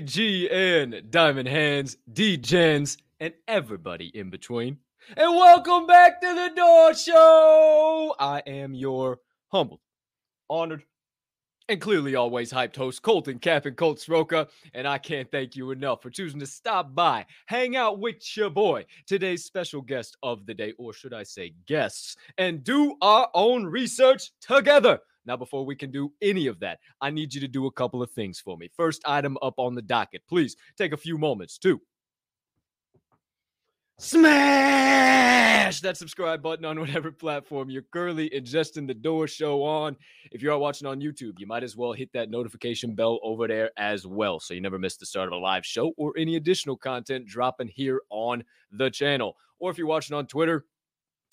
GMGAGN, Diamond Hands, Degens, and everybody in between. And welcome back to the Door Show. I am your humbled, honored, and clearly always hyped host, Colton Cappin Colt Sroka. And I can't thank you enough for choosing to stop by, hang out with your boy, today's special guest of the day, or should I say guests, and do our own research together. Now, before we can do any of that, I need you to do a couple of things for me. First item up on the docket. Please take a few moments to smash that subscribe button on whatever platform you're currently ingesting the door show on. If you are watching on YouTube, you might as well hit that notification bell over there as well so you never miss the start of a live show or any additional content dropping here on the channel. Or if you're watching on Twitter,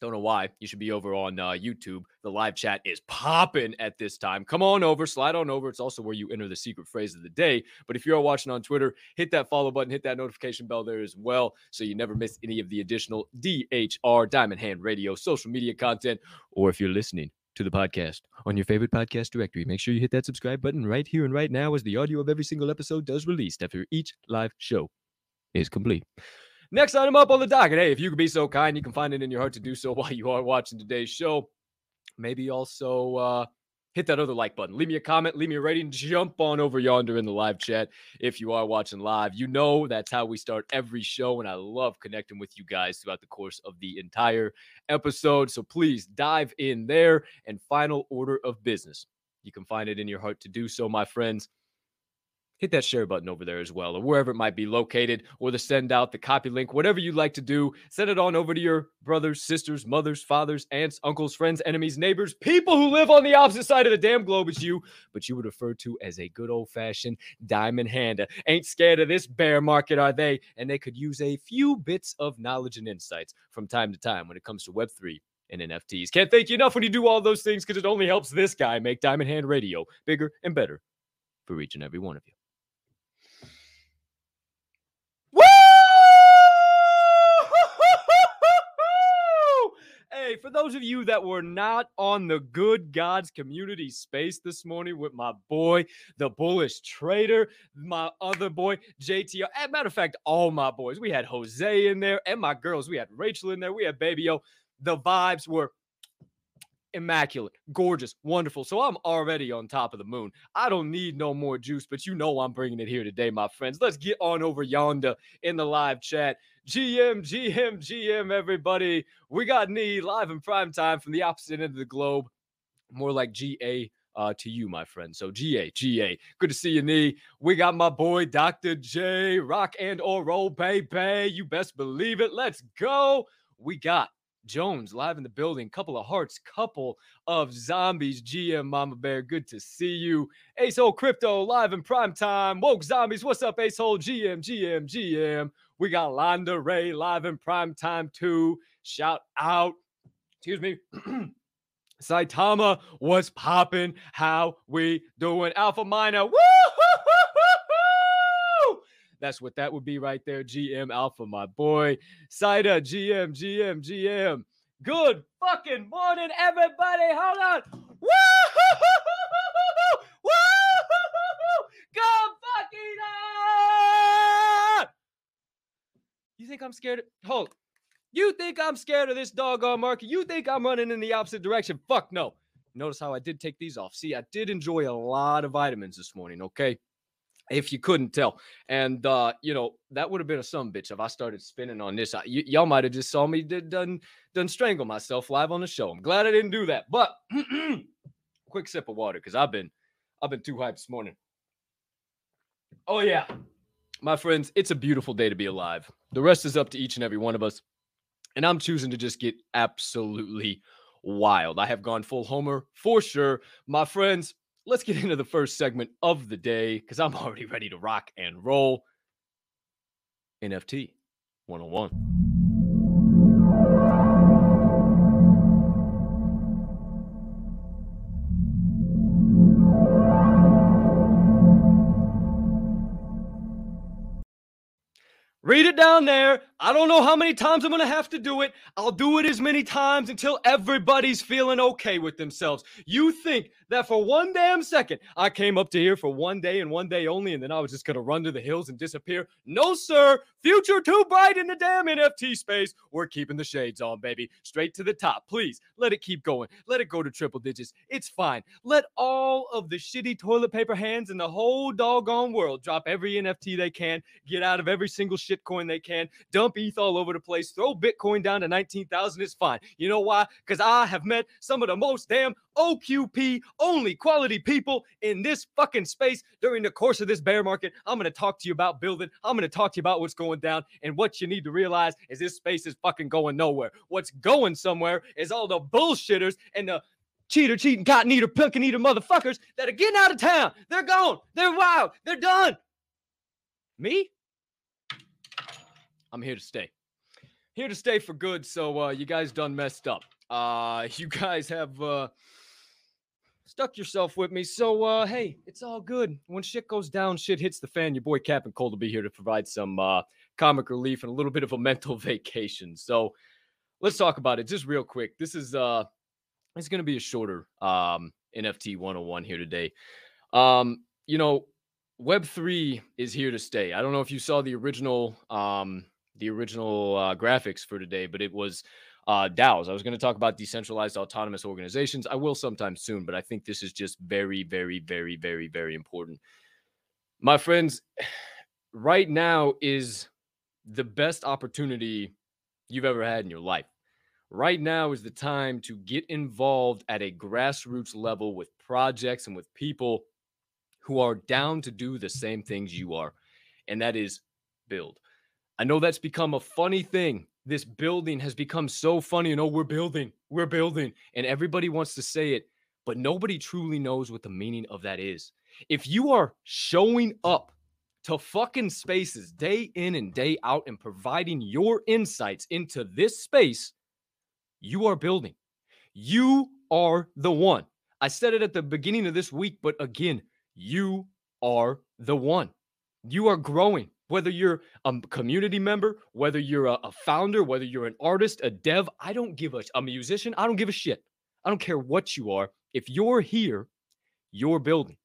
don't know why. You should be over on uh, YouTube. The live chat is popping at this time. Come on over, slide on over. It's also where you enter the secret phrase of the day. But if you're watching on Twitter, hit that follow button, hit that notification bell there as well, so you never miss any of the additional DHR Diamond Hand Radio social media content. Or if you're listening to the podcast on your favorite podcast directory, make sure you hit that subscribe button right here and right now as the audio of every single episode does released after each live show is complete. Next item up on the docket. Hey, if you could be so kind, you can find it in your heart to do so while you are watching today's show. Maybe also uh, hit that other like button. Leave me a comment, leave me a rating, jump on over yonder in the live chat if you are watching live. You know that's how we start every show, and I love connecting with you guys throughout the course of the entire episode. So please dive in there. And final order of business. You can find it in your heart to do so, my friends hit that share button over there as well, or wherever it might be located, or the send out, the copy link, whatever you'd like to do. Send it on over to your brothers, sisters, mothers, fathers, aunts, uncles, friends, enemies, neighbors, people who live on the opposite side of the damn globe as you, but you would refer to as a good old fashioned diamond hand. Ain't scared of this bear market, are they? And they could use a few bits of knowledge and insights from time to time when it comes to Web3 and NFTs. Can't thank you enough when you do all those things because it only helps this guy make Diamond Hand Radio bigger and better for each and every one of you. Hey, for those of you that were not on the Good Gods community space this morning with my boy, the bullish trader, my other boy, JTR. Uh, As matter of fact, all my boys. We had Jose in there and my girls. We had Rachel in there. We had Baby O. The vibes were immaculate, gorgeous, wonderful. So I'm already on top of the moon. I don't need no more juice, but you know I'm bringing it here today, my friends. Let's get on over yonder in the live chat. GM, GM, GM, everybody. We got Nee live in prime time from the opposite end of the globe. More like GA uh, to you, my friend. So GA, GA. Good to see you, Nee. We got my boy Dr. J, rock and or roll, baby. You best believe it. Let's go. We got Jones live in the building. Couple of hearts, couple of zombies. GM Mama Bear, good to see you. Ace Hole Crypto live in prime time. Woke Zombies, what's up, Ace Hole? GM, GM, GM. We got Londa Ray live in prime time too. Shout out, excuse me. Saitama, what's popping? How we doing? Alpha Minor, woo! That's what that would be right there. GM Alpha, my boy. Saida, GM, GM, GM. Good fucking morning, everybody. Hold on. Woo! Woo! Come fucking on! You think I'm scared? Hold. You think I'm scared of this doggone market? You think I'm running in the opposite direction? Fuck no. Notice how I did take these off. See, I did enjoy a lot of vitamins this morning, okay? If you couldn't tell. And uh, you know, that would have been a some bitch if I started spinning on this. I, y- y'all might have just saw me did done done strangle myself live on the show. I'm glad I didn't do that. But quick sip of water because I've been I've been too hyped this morning. Oh yeah. My friends, it's a beautiful day to be alive. The rest is up to each and every one of us. And I'm choosing to just get absolutely wild. I have gone full Homer for sure. My friends, let's get into the first segment of the day because I'm already ready to rock and roll. NFT 101. Read it down there. I don't know how many times I'm going to have to do it. I'll do it as many times until everybody's feeling okay with themselves. You think that for one damn second, I came up to here for one day and one day only, and then I was just going to run to the hills and disappear? No, sir. Future too bright in the damn NFT space. We're keeping the shades on, baby. Straight to the top. Please let it keep going. Let it go to triple digits. It's fine. Let all of the shitty toilet paper hands in the whole doggone world drop every NFT they can, get out of every single shitcoin they can, dump ETH all over the place, throw Bitcoin down to 19,000. It's fine. You know why? Because I have met some of the most damn OQP only quality people in this fucking space during the course of this bear market. I'm going to talk to you about building. I'm going to talk to you about what's going down. And what you need to realize is this space is fucking going nowhere. What's going somewhere is all the bullshitters and the cheater, cheating, cotton eater, pumpkin eater motherfuckers that are getting out of town. They're gone. They're wild. They're done. Me? I'm here to stay. Here to stay for good. So uh, you guys done messed up. Uh, you guys have uh, stuck yourself with me. So uh, hey, it's all good. When shit goes down, shit hits the fan. Your boy Captain Cole will be here to provide some uh, comic relief and a little bit of a mental vacation. So let's talk about it just real quick. This is uh, it's going to be a shorter um, NFT 101 here today. Um, you know, Web3 is here to stay. I don't know if you saw the original um, the original uh, graphics for today, but it was uh, DAOs. I was going to talk about decentralized autonomous organizations. I will sometime soon, but I think this is just very, very, very, very, very important. My friends, right now is the best opportunity you've ever had in your life. Right now is the time to get involved at a grassroots level with projects and with people who are down to do the same things you are, and that is build. I know that's become a funny thing. This building has become so funny. You know, we're building, we're building, and everybody wants to say it, but nobody truly knows what the meaning of that is. If you are showing up to fucking spaces day in and day out and providing your insights into this space, you are building. You are the one. I said it at the beginning of this week, but again, you are the one. You are growing. Whether you're a community member, whether you're a, a founder, whether you're an artist, a dev, I don't give a, a musician, I don't give a shit. I don't care what you are. If you're here, you're building.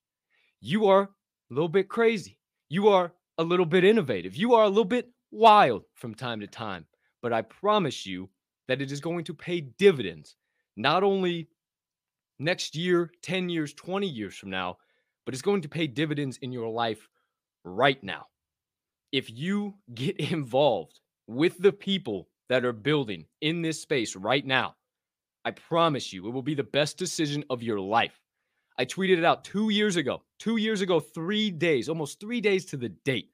You are a little bit crazy. You are a little bit innovative. You are a little bit wild from time to time. But I promise you, that it is going to pay dividends, not only next year, 10 years, 20 years from now, but it's going to pay dividends in your life right now. If you get involved with the people that are building in this space right now, I promise you it will be the best decision of your life. I tweeted it out two years ago, two years ago, three days, almost three days to the date.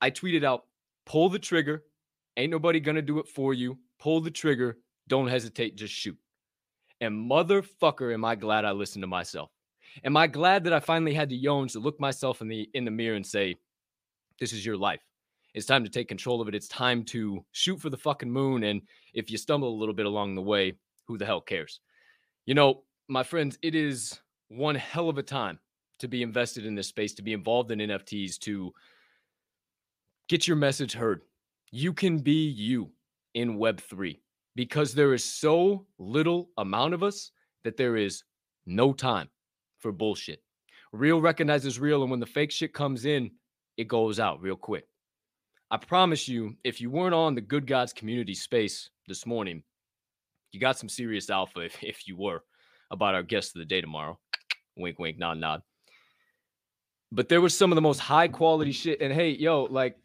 I tweeted out, pull the trigger. Ain't nobody gonna do it for you pull the trigger, don't hesitate, just shoot. And motherfucker, am I glad I listened to myself. Am I glad that I finally had the yones to look myself in the in the mirror and say, This is your life. It's time to take control of it. It's time to shoot for the fucking moon. And if you stumble a little bit along the way, who the hell cares? You know, my friends, it is one hell of a time to be invested in this space, to be involved in NFTs, to get your message heard. You can be you in Web3 because there is so little amount of us that there is no time for bullshit. Real recognizes real, and when the fake shit comes in, it goes out real quick. I promise you, if you weren't on the Good Gods community space this morning, you got some serious alpha if, if you were about our guest of the day tomorrow. Wink, wink, nod, nod. But there was some of the most high quality shit. And hey, yo, like,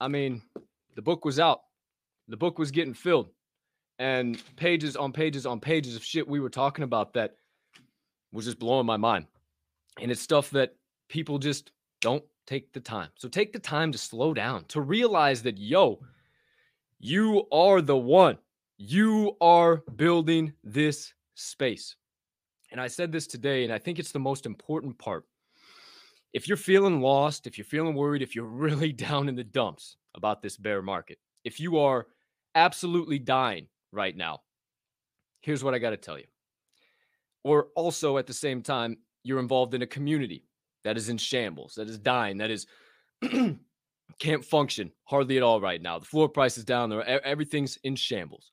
I mean, the book was out the book was getting filled and pages on pages on pages of shit we were talking about that was just blowing my mind. And it's stuff that people just don't take the time. So take the time to slow down, to realize that, yo, you are the one. You are building this space. And I said this today, and I think it's the most important part. If you're feeling lost, if you're feeling worried, if you're really down in the dumps about this bear market, if you are absolutely dying right now, here's what I got to tell you. Or also at the same time, you're involved in a community that is in shambles, that is dying, that is can't function hardly at all right now. The floor price is down there. Everything's in shambles.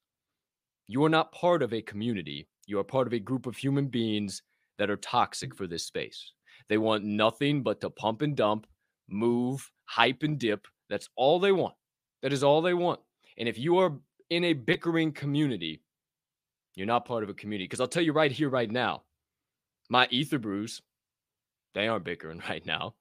You are not part of a community. You are part of a group of human beings that are toxic mm. for this space. They want nothing but to pump and dump, move, hype and dip. That's all they want. That is all they want. And if you are in a bickering community, you're not part of a community. Because I'll tell you right here, right now, my Ether Brews, they aren't bickering right now.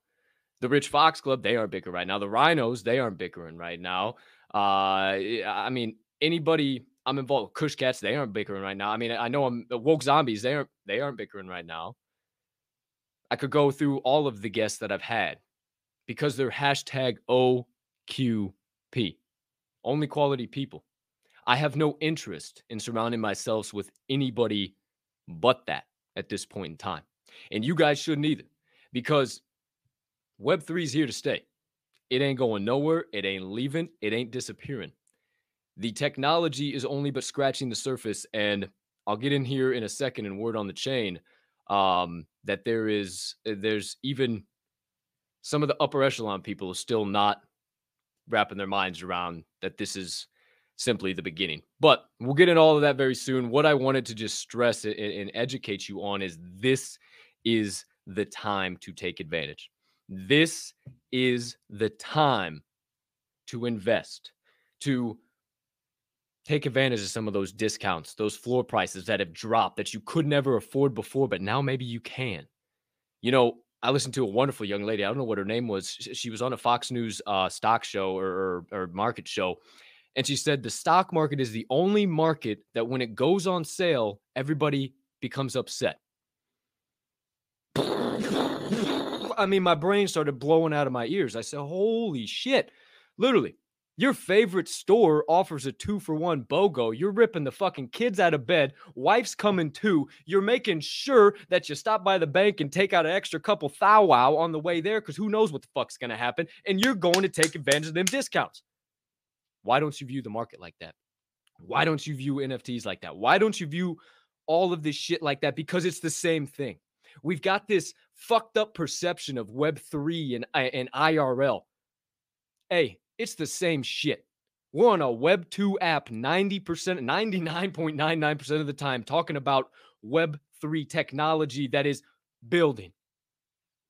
The Rich Fox Club, they aren't bickering right now. The Rhinos, they aren't bickering right now. Uh, I mean, anybody I'm involved, Kush Cats, they aren't bickering right now. I mean, I know I'm woke zombies, they aren't they aren't bickering right now. I could go through all of the guests that I've had because they're hashtag OQP, only quality people. I have no interest in surrounding myself with anybody but that at this point in time. And you guys shouldn't either because Web3 is here to stay. It ain't going nowhere. It ain't leaving. It ain't disappearing. The technology is only but scratching the surface. And I'll get in here in a second and word on the chain um, that there is, uh, there's even some of the upper echelon people are still not wrapping their minds around that this is simply the beginning. But we'll get into all of that very soon. What I wanted to just stress and educate you on is this is the time to take advantage. This is the time to invest, to take advantage of some of those discounts, those floor prices that have dropped that you could never afford before, but now maybe you can. You know, I listened to a wonderful young lady. I don't know what her name was. She was on a Fox News uh, stock show or, or, or market show, and she said the stock market is the only market that when it goes on sale, everybody becomes upset. I mean, my brain started blowing out of my ears. I said, Holy shit. Literally, your favorite store offers a two for one BOGO. You're ripping the fucking kids out of bed. Wife's coming too. You're making sure that you stop by the bank and take out an extra couple thou wow on the way there because who knows what the fuck's going to happen. And you're going to take advantage of them discounts. Why don't you view the market like that? Why don't you view NFTs like that? Why don't you view all of this shit like that? Because it's the same thing. We've got this fucked up perception of Web3 and, uh, and IRL. Hey, it's the same shit. We're on a Web2 app 90%, 99.99% of the time talking about Web3 technology that is building.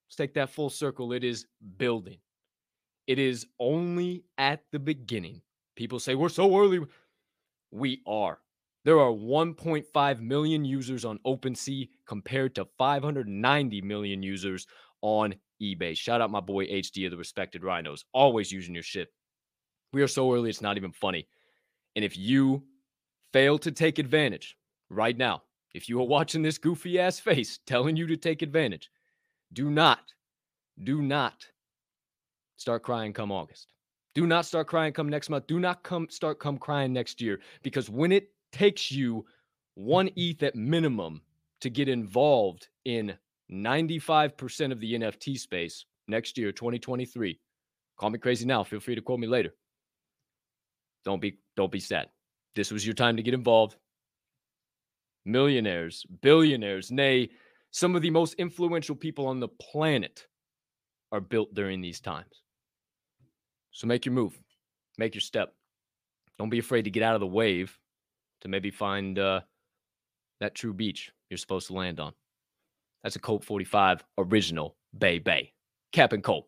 Let's take that full circle. It is building. It is only at the beginning. People say we're so early. We are. There are 1.5 million users on OpenSea compared to 590 million users on eBay. Shout out my boy HD of the respected rhinos. Always using your shit. We are so early, it's not even funny. And if you fail to take advantage right now, if you are watching this goofy ass face telling you to take advantage, do not, do not start crying come August. Do not start crying come next month. Do not come start come crying next year because when it takes you one ETH at minimum to get involved in 95% of the NFT space next year, 2023. Call me crazy now. Feel free to quote me later. Don't be don't be sad. This was your time to get involved. Millionaires, billionaires, nay, some of the most influential people on the planet are built during these times. So make your move. Make your step. Don't be afraid to get out of the wave to maybe find uh, that true beach you're supposed to land on. That's a Colt 45 original Bay Bay. Cappin Colt.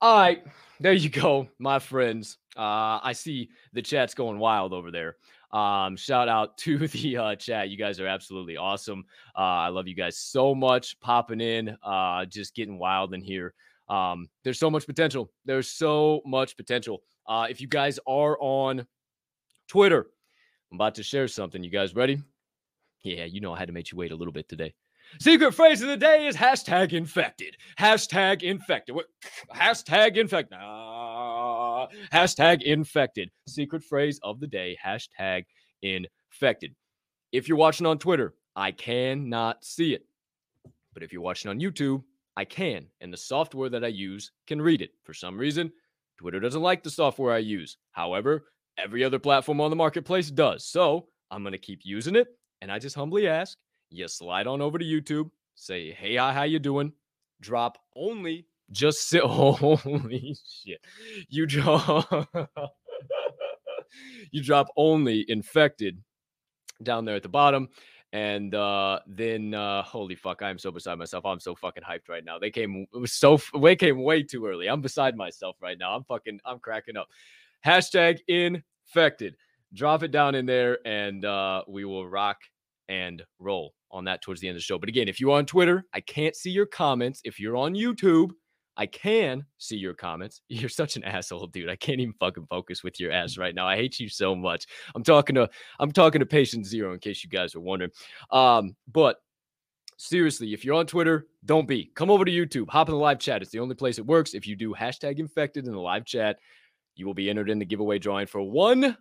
All right, there you go, my friends. Uh, I see the chat's going wild over there. Um, shout out to the uh, chat. You guys are absolutely awesome. Uh, I love you guys so much popping in, uh, just getting wild in here. Um, there's so much potential. There's so much potential. Uh, if you guys are on Twitter, I'm about to share something. You guys ready? Yeah, you know I had to make you wait a little bit today. Secret phrase of the day is hashtag infected. Hashtag infected. Hashtag infected. Ah, hashtag infected. Secret phrase of the day. Hashtag infected. If you're watching on Twitter, I cannot see it. But if you're watching on YouTube, I can. And the software that I use can read it. For some reason, Twitter doesn't like the software I use. However, Every other platform on the marketplace does. So I'm going to keep using it. And I just humbly ask you slide on over to YouTube, say, hey, how you doing? Drop only just sit. Holy shit! You drop. you drop only infected down there at the bottom. And uh, then, uh, holy fuck, I'm so beside myself. I'm so fucking hyped right now. They came, it was so, they came way too early. I'm beside myself right now. I'm fucking, I'm cracking up. Hashtag infected. Drop it down in there and uh, we will rock and roll on that towards the end of the show. But again, if you're on Twitter, I can't see your comments. If you're on YouTube, I can see your comments. You're such an asshole, dude. I can't even fucking focus with your ass right now. I hate you so much. I'm talking to I'm talking to patient zero in case you guys are wondering. Um, but seriously, if you're on Twitter, don't be. Come over to YouTube. Hop in the live chat. It's the only place it works. If you do hashtag infected in the live chat, you will be entered in the giveaway drawing for one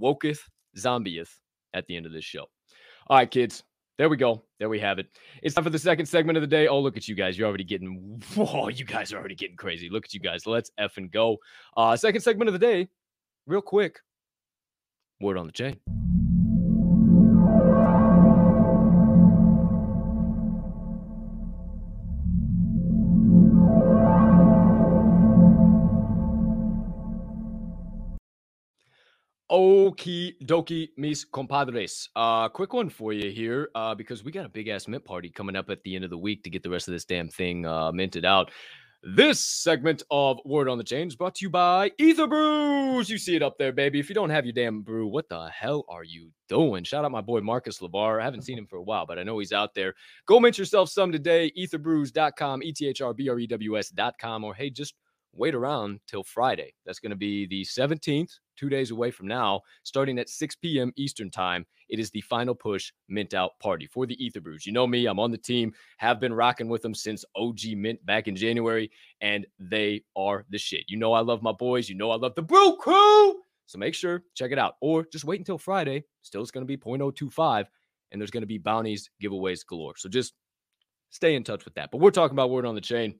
woketh zombieth at the end of this show. All right, kids. There we go. There we have it. It's time for the second segment of the day. Oh, look at you guys. You're already getting, whoa, you guys are already getting crazy. Look at you guys. Let's F and go. Uh, second segment of the day, real quick. Word on the chain. Okie dokie, mis compadres. Uh, quick one for you here, uh, because we got a big ass mint party coming up at the end of the week to get the rest of this damn thing uh, minted out. This segment of Word on the Chain is brought to you by Ether Brews. You see it up there, baby. If you don't have your damn brew, what the hell are you doing? Shout out my boy Marcus Lavar. I haven't seen him for a while, but I know he's out there. Go mint yourself some today. Etherbrews.com, E T H R B R E W S.com, or hey, just wait around till Friday. That's going to be the 17th, two days away from now, starting at 6 p.m. Eastern Time. It is the final push mint out party for the Ether Brews. You know me, I'm on the team, have been rocking with them since OG Mint back in January, and they are the shit. You know, I love my boys. You know, I love the Brew Crew. So make sure, check it out. Or just wait until Friday. Still, it's going to be 0.025, and there's going to be bounties, giveaways galore. So just stay in touch with that. But we're talking about Word on the Chain.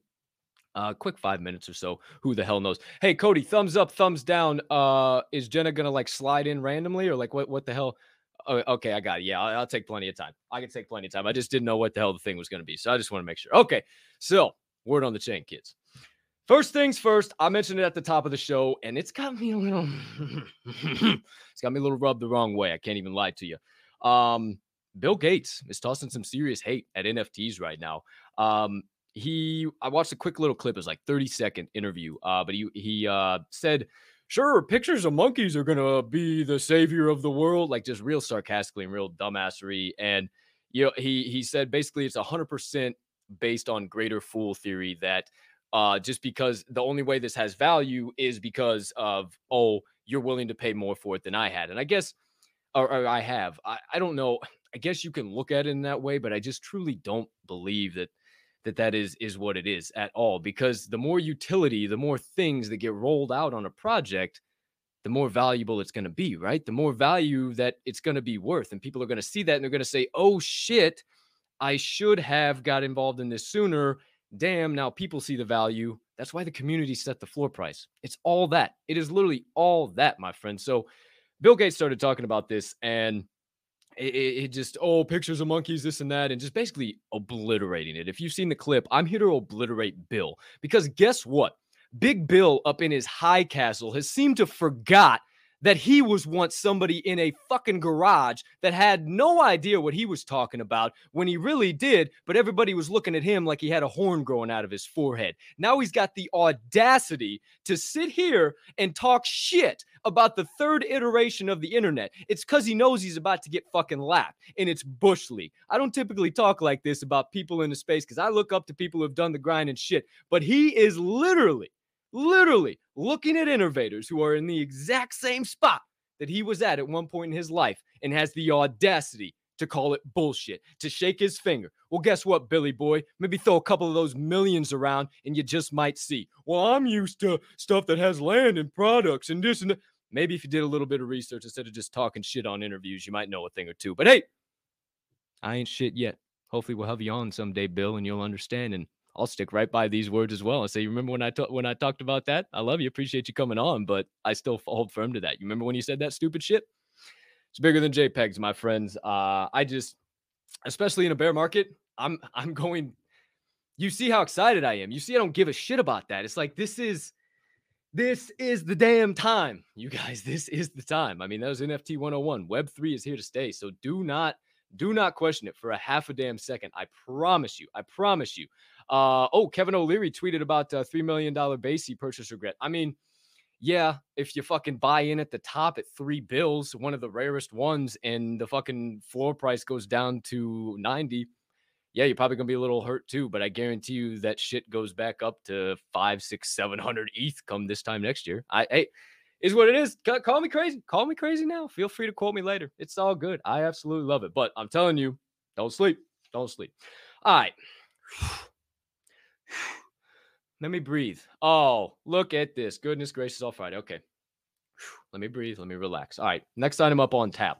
Uh, quick five minutes or so. Who the hell knows? Hey, Cody, thumbs up, thumbs down. Uh, is Jenna gonna like slide in randomly or like what? What the hell? Oh, okay, I got it. Yeah, I'll, I'll, take plenty of time. I can take plenty of time. I just didn't know what the hell the thing was gonna be, so I just want to make sure. Okay, so word on the chain, kids. First things first, I mentioned it at the top of the show, and it's got me a little, it's got me a little rubbed the wrong way. I can't even lie to you. Um, Bill Gates is tossing some serious hate at NFTs right now. Um, he I watched a quick little clip, it was like 30 second interview. Uh, but he he uh said, sure, pictures of monkeys are gonna be the savior of the world, like just real sarcastically and real dumbassery. And you know, he he said basically it's hundred percent based on greater fool theory that uh just because the only way this has value is because of oh, you're willing to pay more for it than I had. And I guess or, or I have. I, I don't know. I guess you can look at it in that way, but I just truly don't believe that that that is is what it is at all because the more utility the more things that get rolled out on a project the more valuable it's going to be right? The more value that it's going to be worth and people are going to see that and they're going to say oh shit i should have got involved in this sooner. Damn now people see the value. That's why the community set the floor price. It's all that. It is literally all that my friend. So bill gates started talking about this and it, it, just oh pictures of monkeys this and that and just basically obliterating it if you've seen the clip i'm here to obliterate bill because guess what big bill up in his high castle has seemed to forgot that he was once somebody in a fucking garage that had no idea what he was talking about when he really did, but everybody was looking at him like he had a horn growing out of his forehead. Now he's got the audacity to sit here and talk shit about the third iteration of the internet. It's because he knows he's about to get fucking lapped, and it's Bush League. I don't typically talk like this about people in the space because I look up to people who have done the grind and shit, but he is literally literally looking at innovators who are in the exact same spot that he was at at one point in his life and has the audacity to call it bullshit, to shake his finger. Well, guess what, Billy boy? Maybe throw a couple of those millions around and you just might see. Well, I'm used to stuff that has land and products and this and that. Maybe if you did a little bit of research instead of just talking shit on interviews, you might know a thing or two. But hey, I ain't shit yet. Hopefully, we'll have you on someday, Bill, and you'll understand and I'll stick right by these words as well and say, you remember when I when I talked about that? I love you, appreciate you coming on, but I still hold firm to that. You remember when you said that stupid shit? It's bigger than JPEGs, my friends. Uh, I just, especially in a bear market, I'm I'm going. You see how excited I am. You see, I don't give a shit about that. It's like this is this is the damn time, you guys. This is the time. I mean, that was NFT 101. Web 3 is here to stay. So do not, do not question it for a half a damn second. I promise you. I promise you. Uh, oh, Kevin O'Leary tweeted about uh, $3 million Basie purchase regret. I mean, yeah, if you fucking buy in at the top at three bills, one of the rarest ones, and the fucking floor price goes down to 90, yeah, you're probably gonna be a little hurt too. But I guarantee you that shit goes back up to five, six, seven hundred ETH come this time next year. I hey, is what it is. Call me crazy. Call me crazy now. Feel free to quote me later. It's all good. I absolutely love it. But I'm telling you, don't sleep. Don't sleep. All right. Let me breathe. Oh, look at this. Goodness gracious, all Friday. Okay. Let me breathe. Let me relax. All right. Next item up on tap.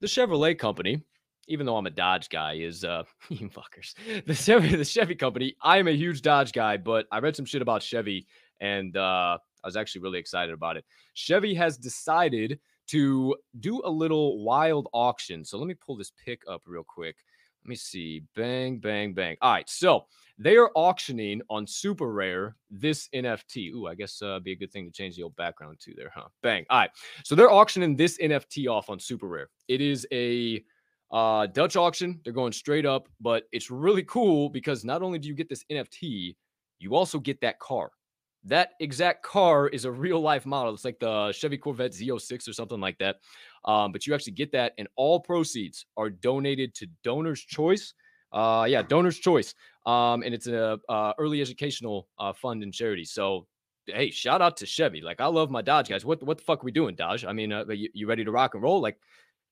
The Chevrolet company, even though I'm a Dodge guy, is uh you fuckers. The Chevy, the Chevy company. I am a huge Dodge guy, but I read some shit about Chevy and uh I was actually really excited about it. Chevy has decided to do a little wild auction. So let me pull this pick up real quick. Let me see. Bang, bang, bang. All right. So they are auctioning on SuperRare this NFT. Ooh, I guess uh, be a good thing to change the old background to there, huh? Bang. All right. So they're auctioning this NFT off on SuperRare. It is a uh, Dutch auction. They're going straight up, but it's really cool because not only do you get this NFT, you also get that car. That exact car is a real life model. It's like the Chevy Corvette Z06 or something like that. Um, but you actually get that, and all proceeds are donated to Donors Choice. Uh, yeah, Donors Choice. Um, and it's an uh, early educational uh, fund and charity. So, hey, shout out to Chevy. Like, I love my Dodge guys. What what the fuck are we doing, Dodge? I mean, uh, you, you ready to rock and roll? Like,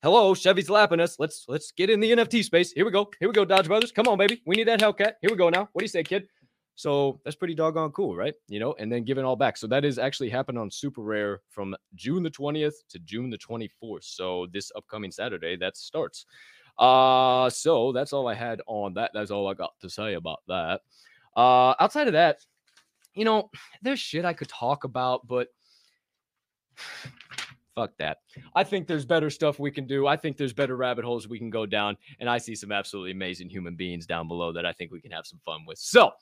hello, Chevy's lapping us. Let's let's get in the NFT space. Here we go. Here we go, Dodge Brothers. Come on, baby. We need that Hellcat. Here we go now. What do you say, kid? So that's pretty doggone cool, right? You know, and then giving all back. So that is actually happened on SuperRare from June the 20th to June the 24th. So this upcoming Saturday, that starts. Uh, so that's all I had on that. That's all I got to say about that. Uh, outside of that, you know, there's shit I could talk about, but fuck that. I think there's better stuff we can do. I think there's better rabbit holes we can go down, and I see some absolutely amazing human beings down below that I think we can have some fun with. So,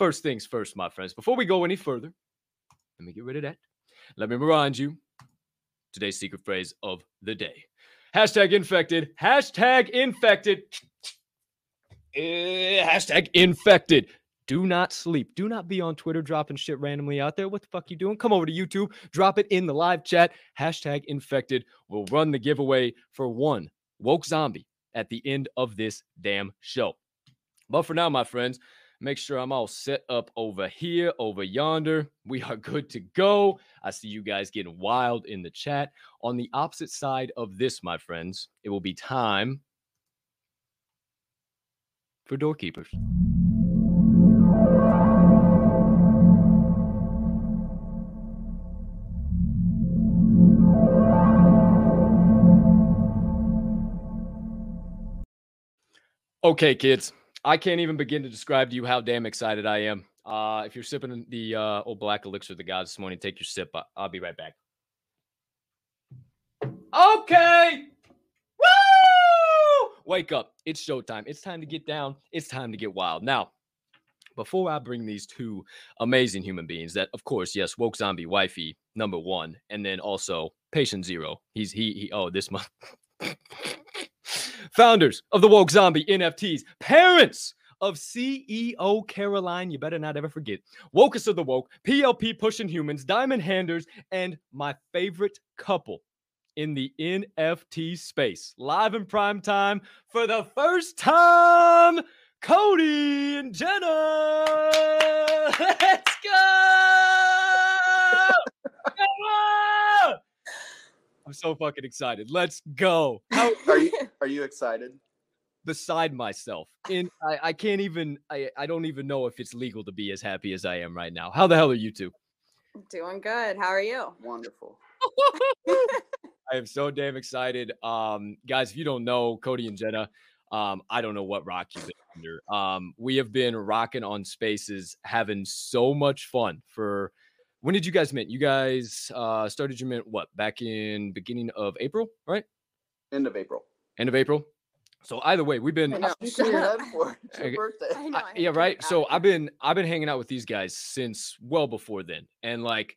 First things first, my friends, before we go any further, let me get rid of that. Let me remind you today's secret phrase of the day. Hashtag infected. Hashtag infected. Uh, hashtag infected. Do not sleep. Do not be on Twitter dropping shit randomly out there. What the fuck you doing? Come over to YouTube, drop it in the live chat. Hashtag infected. We'll run the giveaway for one woke zombie at the end of this damn show. But for now, my friends, Make sure I'm all set up over here, over yonder. We are good to go. I see you guys getting wild in the chat. On the opposite side of this, my friends, it will be time for doorkeepers. Okay, kids. I can't even begin to describe to you how damn excited I am. Uh, if you're sipping the uh, old black elixir of the gods this morning, take your sip. I'll be right back. Okay. Woo! Wake up. It's showtime. It's time to get down. It's time to get wild. Now, before I bring these two amazing human beings that, of course, yes, woke zombie wifey number one, and then also patient zero. He's he he. Oh, this month. founders of the Woke Zombie NFTs, parents of CEO Caroline, you better not ever forget, Wokest of the Woke, PLP Pushing Humans, Diamond Handers, and my favorite couple in the NFT space. Live in prime time for the first time, Cody and Jenna. Let's go! I'm so fucking excited. Let's go. How are you? Are you excited? Beside myself, and I, I can't even. I, I don't even know if it's legal to be as happy as I am right now. How the hell are you two? Doing good. How are you? Wonderful. I am so damn excited. Um, guys, if you don't know Cody and Jenna, um, I don't know what rock you've been under. Um, we have been rocking on spaces, having so much fun for when did you guys meet? You guys uh, started your mint what back in beginning of April, right? End of April. End of April. So either way, we've been know. Shut You're up. head for it. It's your birthday. I know. I- I yeah, right. So. I've been I've been hanging out with these guys since well before then, and like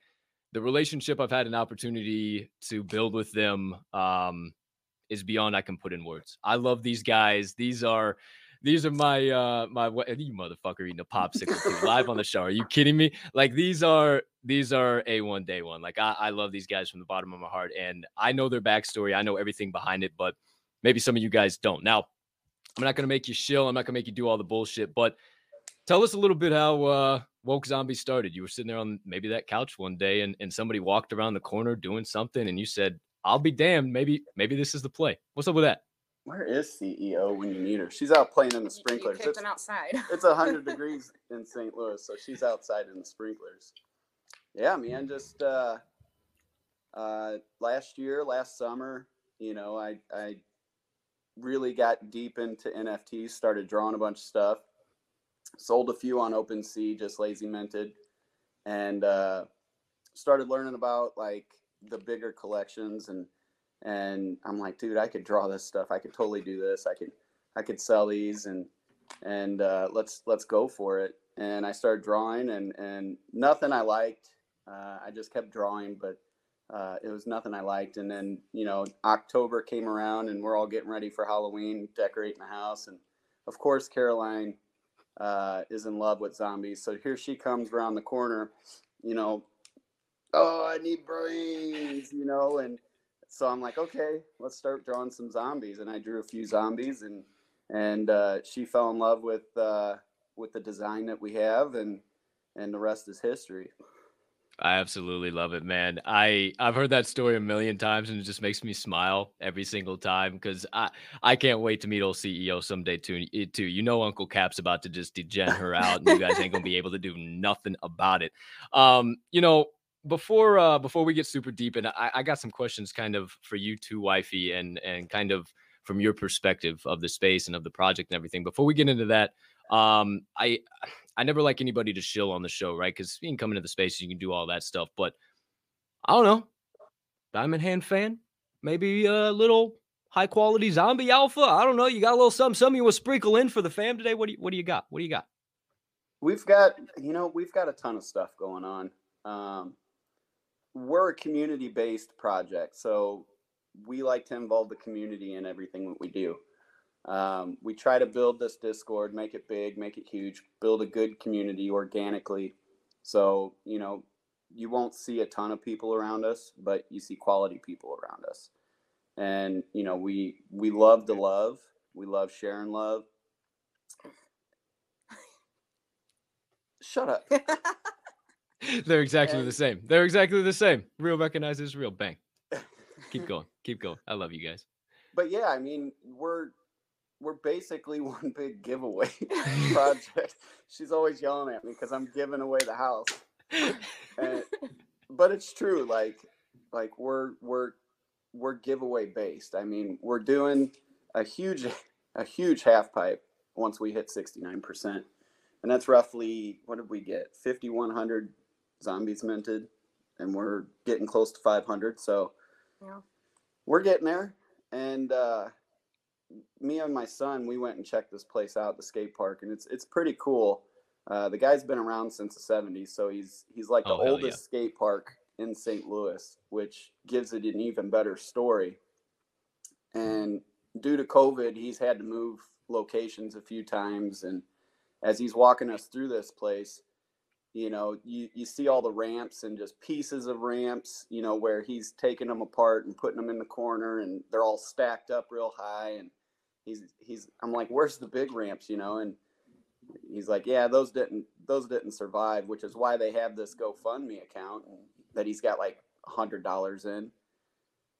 the relationship I've had an opportunity to build with them um, is beyond I can put in words. I love these guys. These are these are my uh my wa- you motherfucker eating a popsicle too, live on the show. Are you kidding me? Like these are these are a one day one. Like I, I love these guys from the bottom of my heart, and I know their backstory. I know everything behind it, but maybe some of you guys don't. Now, I'm not gonna make you shill. I'm not gonna make you do all the bullshit, but tell us a little bit how uh woke zombie started you were sitting there on maybe that couch one day and, and somebody walked around the corner doing something and you said i'll be damned maybe maybe this is the play what's up with that Where is CEO when you need her? She's out playing in the sprinklers. You kicked It's, them outside. it's 100 degrees in St. Louis, so she's outside in the sprinklers. Yeah, man, just uh, uh, last year, last summer, you know, I, I really got deep into NFTs, started drawing a bunch of stuff, sold a few on OpenSea, just lazy minted, and uh, started learning about like the bigger collections and and I'm like, dude, I could draw this stuff. I could totally do this. I could I could sell these and and uh, let's let's go for it. And I started drawing and and nothing I liked. Uh, I just kept drawing, but uh, it was nothing I liked. And then you know October came around and we're all getting ready for Halloween, decorating the house, and of course Caroline uh, is in love with zombies. So here she comes around the corner, you know. Oh, I need brains, you know, and so I'm like, okay, let's start drawing some zombies. And I drew a few zombies, and and uh, she fell in love with uh, with the design that we have, and and the rest is history. I absolutely love it man. I i've heard that story a million times and it just makes me smile every single time because i i can't wait to meet old ceo someday too too. You know uncle cap's about to just degen her out and you guys ain't gonna be able to do nothing about it. Um you know before uh before we get super deep and I, I got some questions kind of for you too wifey and and kind of from your perspective of the space and of the project and everything. Before we get into that um i i never like anybody to shill on the show right? Because you can come into the space you can do all that stuff but i don't know. Diamond hand fan? Maybe a little high quality zombie alpha? I don't know. You got a little something something you to sprinkle in for the fam today? What do you what do you got? What do you got? We've got, you know, we've got a ton of stuff going on. Um, we're a community based project, so we like to involve the community in everything that we do. Um, we try to build this Discord, make it big, make it huge, build a good community organically. So, you know, you won't see a ton of people around us, but you see quality people around us. And, you know, we we love the love. We love sharing love. Shut up. they're exactly the same they're exactly the same real recognizes real bang keep going keep going i love you guys but yeah, I mean, we're we're basically one big giveaway project. She's always yelling at me because I'm giving away the house. And, but it's true. Like like we're we're we're giveaway based. I mean, we're doing a huge a huge half pipe once we hit 69%. And that's roughly what did we get? 5100 zombies minted and we're getting close to 500. So Yeah. we're getting there and uh, me and my son we went and checked this place out the skate park and it's it's pretty cool uh, the guy's been around since the 70s so he's he's like the Oh, hell yeah. oldest skate park in st louis which gives it an even better story and due to covid he's had to move locations a few times and as he's walking us through this place you know you, you see all the ramps and just pieces of ramps you know where he's taking them apart and putting them in the corner and they're all stacked up real high and he's he's i'm like where's the big ramps? You know and he's like yeah those didn't those didn't survive which is why they have this gofundme account that he's got like a hundred dollars in.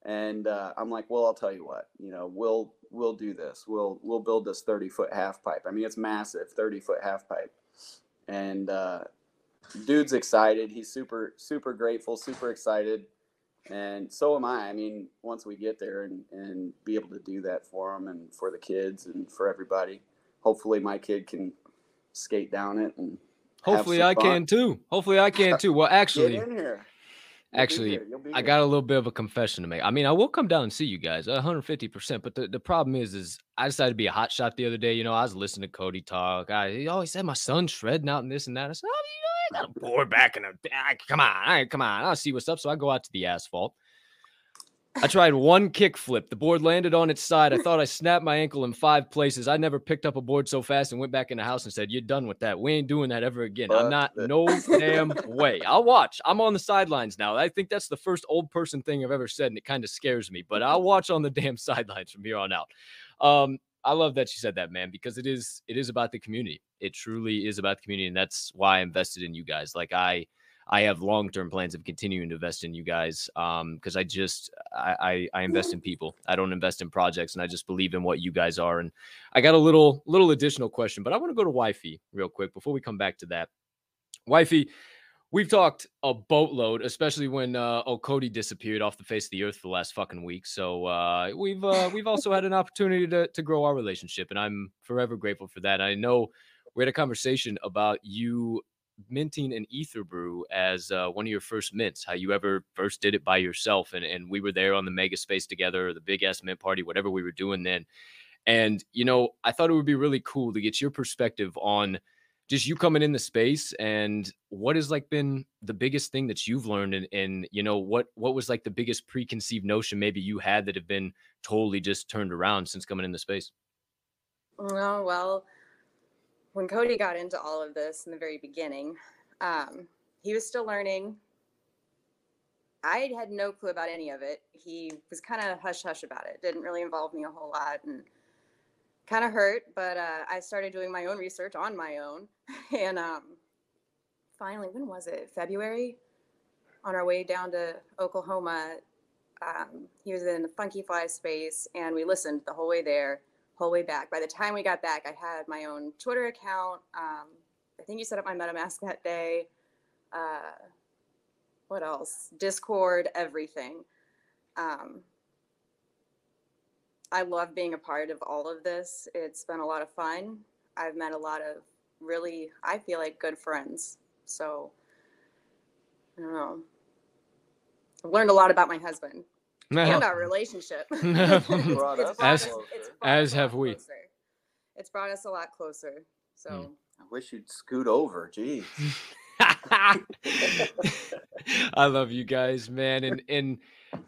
And uh, i'm like well i'll tell you what you know we'll we'll do this. We'll we'll build this 30 foot half pipe i mean it's massive 30 foot half pipe and uh, dude's excited. He's super super grateful, super excited, and so am I. I mean, once we get there and and be able to do that for them and for the kids and for everybody, hopefully my kid can skate down it and hopefully i fun. can too hopefully i can too well actually in here. Actually, here, you'll be I got a little bit of a confession to make. I mean, I will come down and see you guys, 150%. But the, the problem is, is I decided to be a hot shot the other day. You know, I was listening to Cody talk. I he always said my son's shredding out and this and that. I said, oh, I got a board back in a ah, come on, all right, come on, I'll see what's up. So I go out to the asphalt. I tried one kick flip. The board landed on its side. I thought I snapped my ankle in five places. I never picked up a board so fast and went back in the house and said, You're done with that. We ain't doing that ever again. I'm not, that. no damn way. I'll watch. I'm on the sidelines now. I think that's the first old person thing I've ever said, and it kind of scares me, but I'll watch on the damn sidelines from here on out. Um, I love that you said that, man, because it is it is about the community. It truly is about the community, and that's why I invested in you guys. Like I I have long term plans of continuing to invest in you guys um because I just I, I I invest in people. I don't invest in projects, and I just believe in what you guys are. And I got a little little additional question, but I want to go to wifey real quick before we come back to that. Wifey, we've talked a boatload, especially when uh, oh Cody disappeared off the face of the earth for the last fucking week. So uh, we've uh, we've also had an opportunity to to grow our relationship, and I'm forever grateful for that. I know we had a conversation about you minting an ether brew as uh, one of your first mints how you ever first did it by yourself and, and we were there on the mega space together the big ass mint party whatever we were doing then and you know i thought it would be really cool to get your perspective on just you coming in the space and what has like been the biggest thing that you've learned and, and you know what what was like the biggest preconceived notion maybe you had that have been totally just turned around since coming in the space Oh, well, when Cody got into all of this in the very beginning, um, he was still learning. I had no clue about any of it. He was kind of hush hush about it, didn't really involve me a whole lot and kind of hurt. But uh, I started doing my own research on my own. And um, finally, when was it? February? On our way down to Oklahoma, um, he was in the Funky Fly space and we listened the whole way there whole way back. By the time we got back, I had my own Twitter account. Um, I think you set up my MetaMask that day. Uh, what else? Discord, everything. Um, I love being a part of all of this. It's been a lot of fun. I've met a lot of really, I feel like, good friends. So, I don't know. I've learned a lot about my husband and our relationship. It's- it's As- us- it's as us a lot have we. closer. It's brought us a lot closer. So hmm. I wish you'd scoot over. Geez. I love you guys, man, and and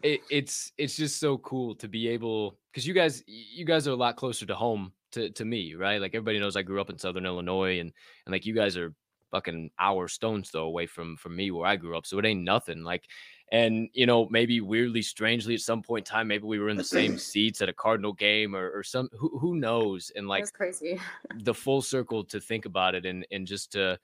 it, it's it's just so cool to be able because you guys you guys are a lot closer to home to to me, right? Like everybody knows I grew up in Southern Illinois, and and like you guys are fucking hour stones throw away from from me where I grew up, so it ain't nothing. Like, and you know maybe weirdly, strangely, at some point in time, maybe we were in the same seats at a Cardinal game or or some who who knows, and like it's crazy. the full circle to think about it and and just to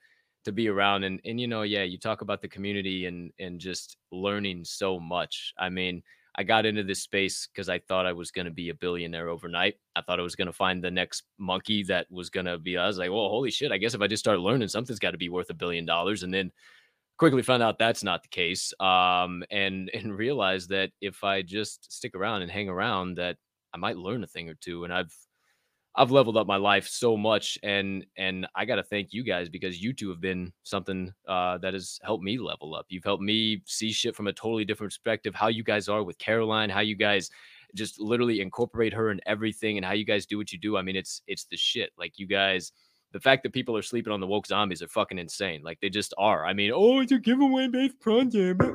to be around and and you know yeah you talk about the community and and just learning so much. I mean i got into this space because i thought i was going to be a billionaire overnight. I thought i was going to find the next monkey that was going to be i was like well holy shit i guess if i just start learning something's got to be worth a billion dollars and then quickly found out that's not the case um and and realized that if i just stick around and hang around that i might learn a thing or two and i've I've leveled up my life so much and and I got to thank you guys because you two have been something uh, that has helped me level up. You've helped me see shit from a totally different perspective. How you guys are with Caroline, how you guys just literally incorporate her in everything, and how you guys do what you do. I mean, it's it's the shit. Like you guys, the fact that people are sleeping on the woke zombies are fucking insane. Like they just are. I mean, oh, it's a giveaway based project.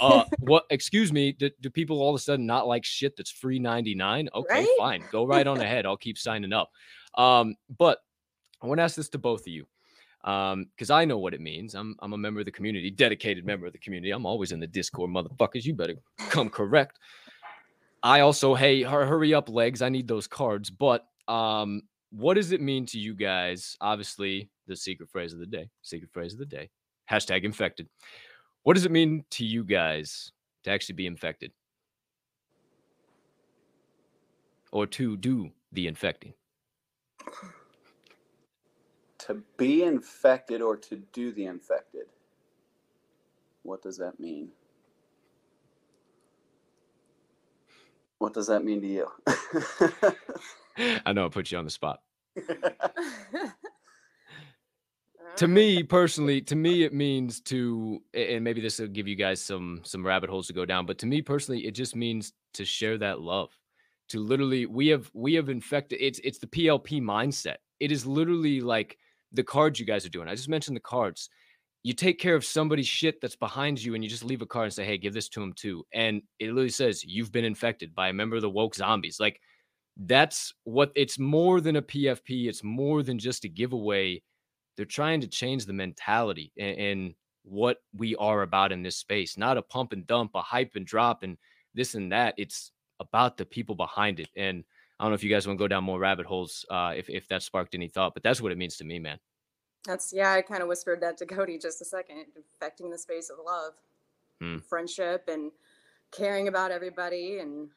Uh, what? Excuse me. Do, do people all of a sudden not like shit that's free ninety nine? Okay, Right? fine. Go right on ahead. I'll keep signing up. Um, but I want to ask this to both of you, um, because I know what it means. I'm I'm a member of the community, dedicated member of the community. I'm always in the Discord, motherfuckers. You better come correct. I also, hey, hurry up, legs. I need those cards. But um, what does it mean to you guys? Obviously, the secret phrase of the day. Secret phrase of the day. Hashtag infected. What does it mean to you guys to actually be infected? Or to do the infecting? To be infected or to do the infected. What does that mean? What does that mean to you? I know I put you on the spot. to me personally, to me it means to, and maybe this will give you guys some some rabbit holes to go down. But to me personally, it just means to share that love. To literally, we have we have infected. It's it's the PLP mindset. It is literally like the cards you guys are doing. I just mentioned the cards. You take care of somebody's shit that's behind you, and you just leave a card and say, "Hey, give this to him too." And it literally says you've been infected by a member of the woke zombies. Like that's what it's more than a PFP. It's more than just a giveaway. They're trying to change the mentality and, and what we are about in this space, not a pump and dump, a hype and drop, and this and that. It's about the people behind it. And I don't know if you guys want to go down more rabbit holes, uh, if if that sparked any thought, but that's what it means to me, man. That's yeah. I kind of whispered that to Cody just a second. Affecting the space of love, Hmm. friendship, and caring about everybody, and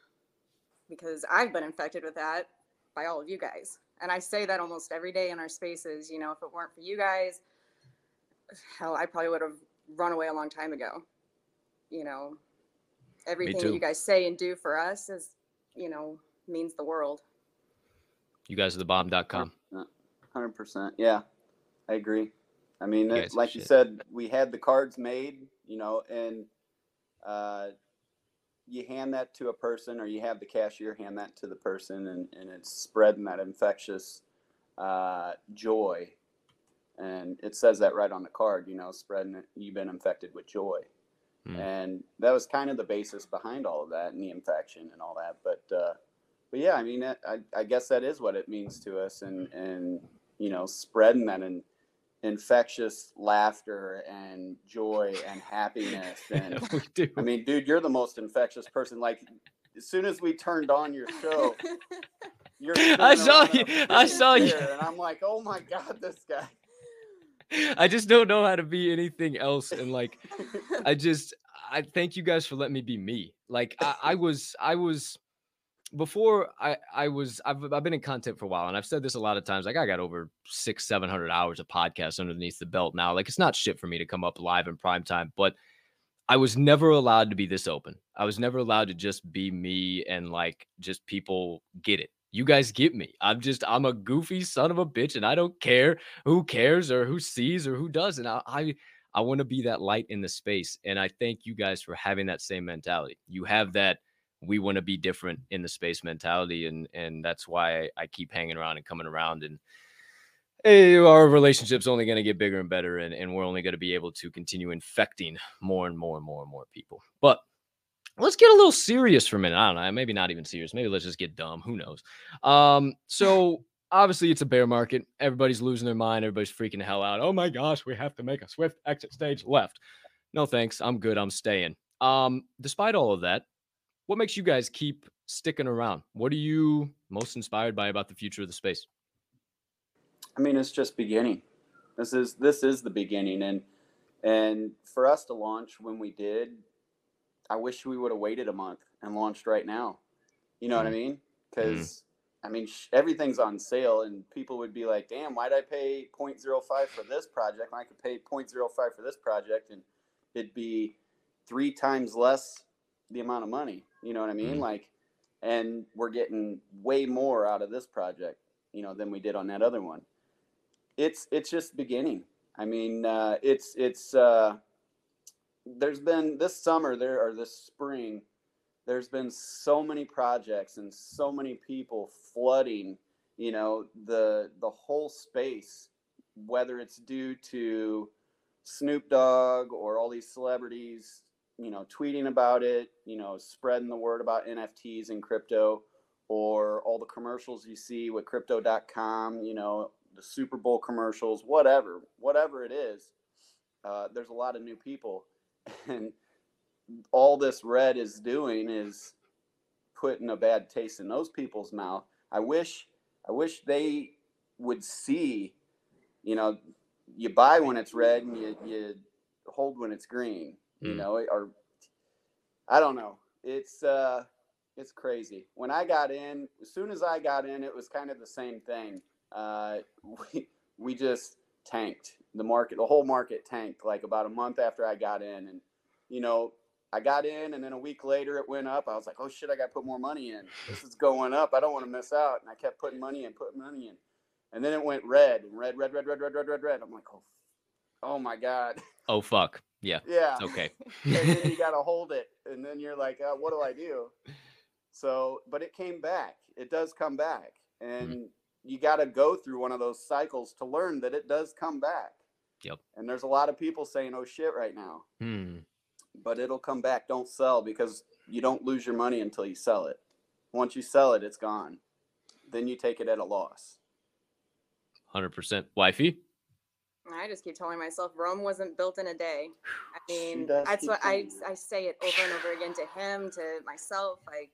because I've been infected with that by all of you guys, and I say that almost every day in our spaces. You know, if it weren't for you guys, hell, I probably would have run away a long time ago. You know, everything that you guys say and do for us is, you know, means the world. You guys are the bomb.com. Hundred percent. Yeah, I agree. I mean, You it- like you shit. said, we had the cards made, you know, and uh, you hand that to a person, or you have the cashier hand that to the person, and, and it's spreading that infectious uh, joy. And it says that right on the card, you know, spreading it, you've been infected with joy. Hmm. And that was kind of the basis behind all of that and the infection and all that. But, uh, but yeah, I mean, I, I guess that is what it means to us, and and you know, spreading that in, infectious laughter and joy and happiness. And we do. I mean, dude, you're the most infectious person. Like, as soon as we turned on your show, you're. I saw around in a you- I saw you. and I'm like, oh my god, this guy. I just don't know how to be anything else. And like, I just, I thank you guys for letting me be me. Like, I, I was, I was, before I, I was, I've, I've been in content for a while, and I've said this a lot of times. Like, I got over six, seven hundred hours of podcasts underneath the belt now. Like, it's not shit for me to come up live in prime time, but I was never allowed to be this open. I was never allowed to just be me and like just people get it. You guys get me. I'm just I'm a goofy son of a bitch and I don't care who cares or who sees or who doesn't. I I, I want to be that light in the space and I thank you guys for having that same mentality. You have that we want to be different in the space mentality and and that's why I, keep hanging around and coming around and eh, our relationship's only going to get bigger and better and, and we're only going to be able to continue infecting more and more and more and more people. But let's get a little serious for a minute. I don't know maybe not even serious maybe let's just get dumb who knows? Um so obviously it's a bear market everybody's losing their mind everybody's freaking the hell out. Oh my gosh we have to make a swift exit stage left. No thanks i'm good i'm staying. Um despite all of that what makes you guys keep sticking around what are you most inspired by about the future of the space I mean, it's just beginning. This is this is the beginning, and and for us to launch when we did, I wish we would have waited a month and launched right now. You know what I mm-hmm. mean? Mm-hmm. Because I mean, sh- everything's on sale, and people would be like, "Damn, why'd I pay 0.05 for this project when I could pay 0.05 for this project?" And it'd be three times less the amount of money. You know what I mean? Mhm. Like, and we're getting way more out of this project, you know, than we did on that other one it's it's just beginning. I mean, uh, it's it's uh, there's been this summer there or this spring, there's been so many projects and so many people flooding, you know, the the whole space, whether it's due to Snoop Dogg or all these celebrities, you know, tweeting about it, you know, spreading the word about NFTs and crypto, or all the commercials you see with crypto.com, you know, the Super Bowl commercials, whatever, whatever it is, uh, there's a lot of new people, and all this red is doing is putting a bad taste in those people's mouth. I wish, I wish they would see, you know, you buy when it's red and you you hold when it's green, you Mm. know, or I don't know. It's uh, it's crazy. When I got in, as soon as I got in, it was kind of the same thing uh, we we just tanked the market. The whole market tanked like about a month after I got in, and you know I got in, and then a week later it went up. I was like, oh shit, I got to put more money in. This is going up. I don't want to miss out, and I kept putting money in, putting money in, and then it went red and red, red, red, red, red, red, red, red. I'm like, oh oh my god, Oh fuck. Yeah. yeah. It's okay. and then you got to hold it, and then you're like, uh, what do I do? So, but it came back. It does come back, Mm-hmm. and you got to go through one of those cycles to learn that it does come back. Yep. And there's a lot of people saying, "Oh shit," right now, Hmm. but it'll come back. Don't sell because you don't lose your money until you sell it. Once you sell it, it's gone. Then you take it at a loss. Hundred percent. Wifey. I just keep telling myself Rome wasn't built in a day. I mean, that's what I. I say it over and over again to him, to myself. Like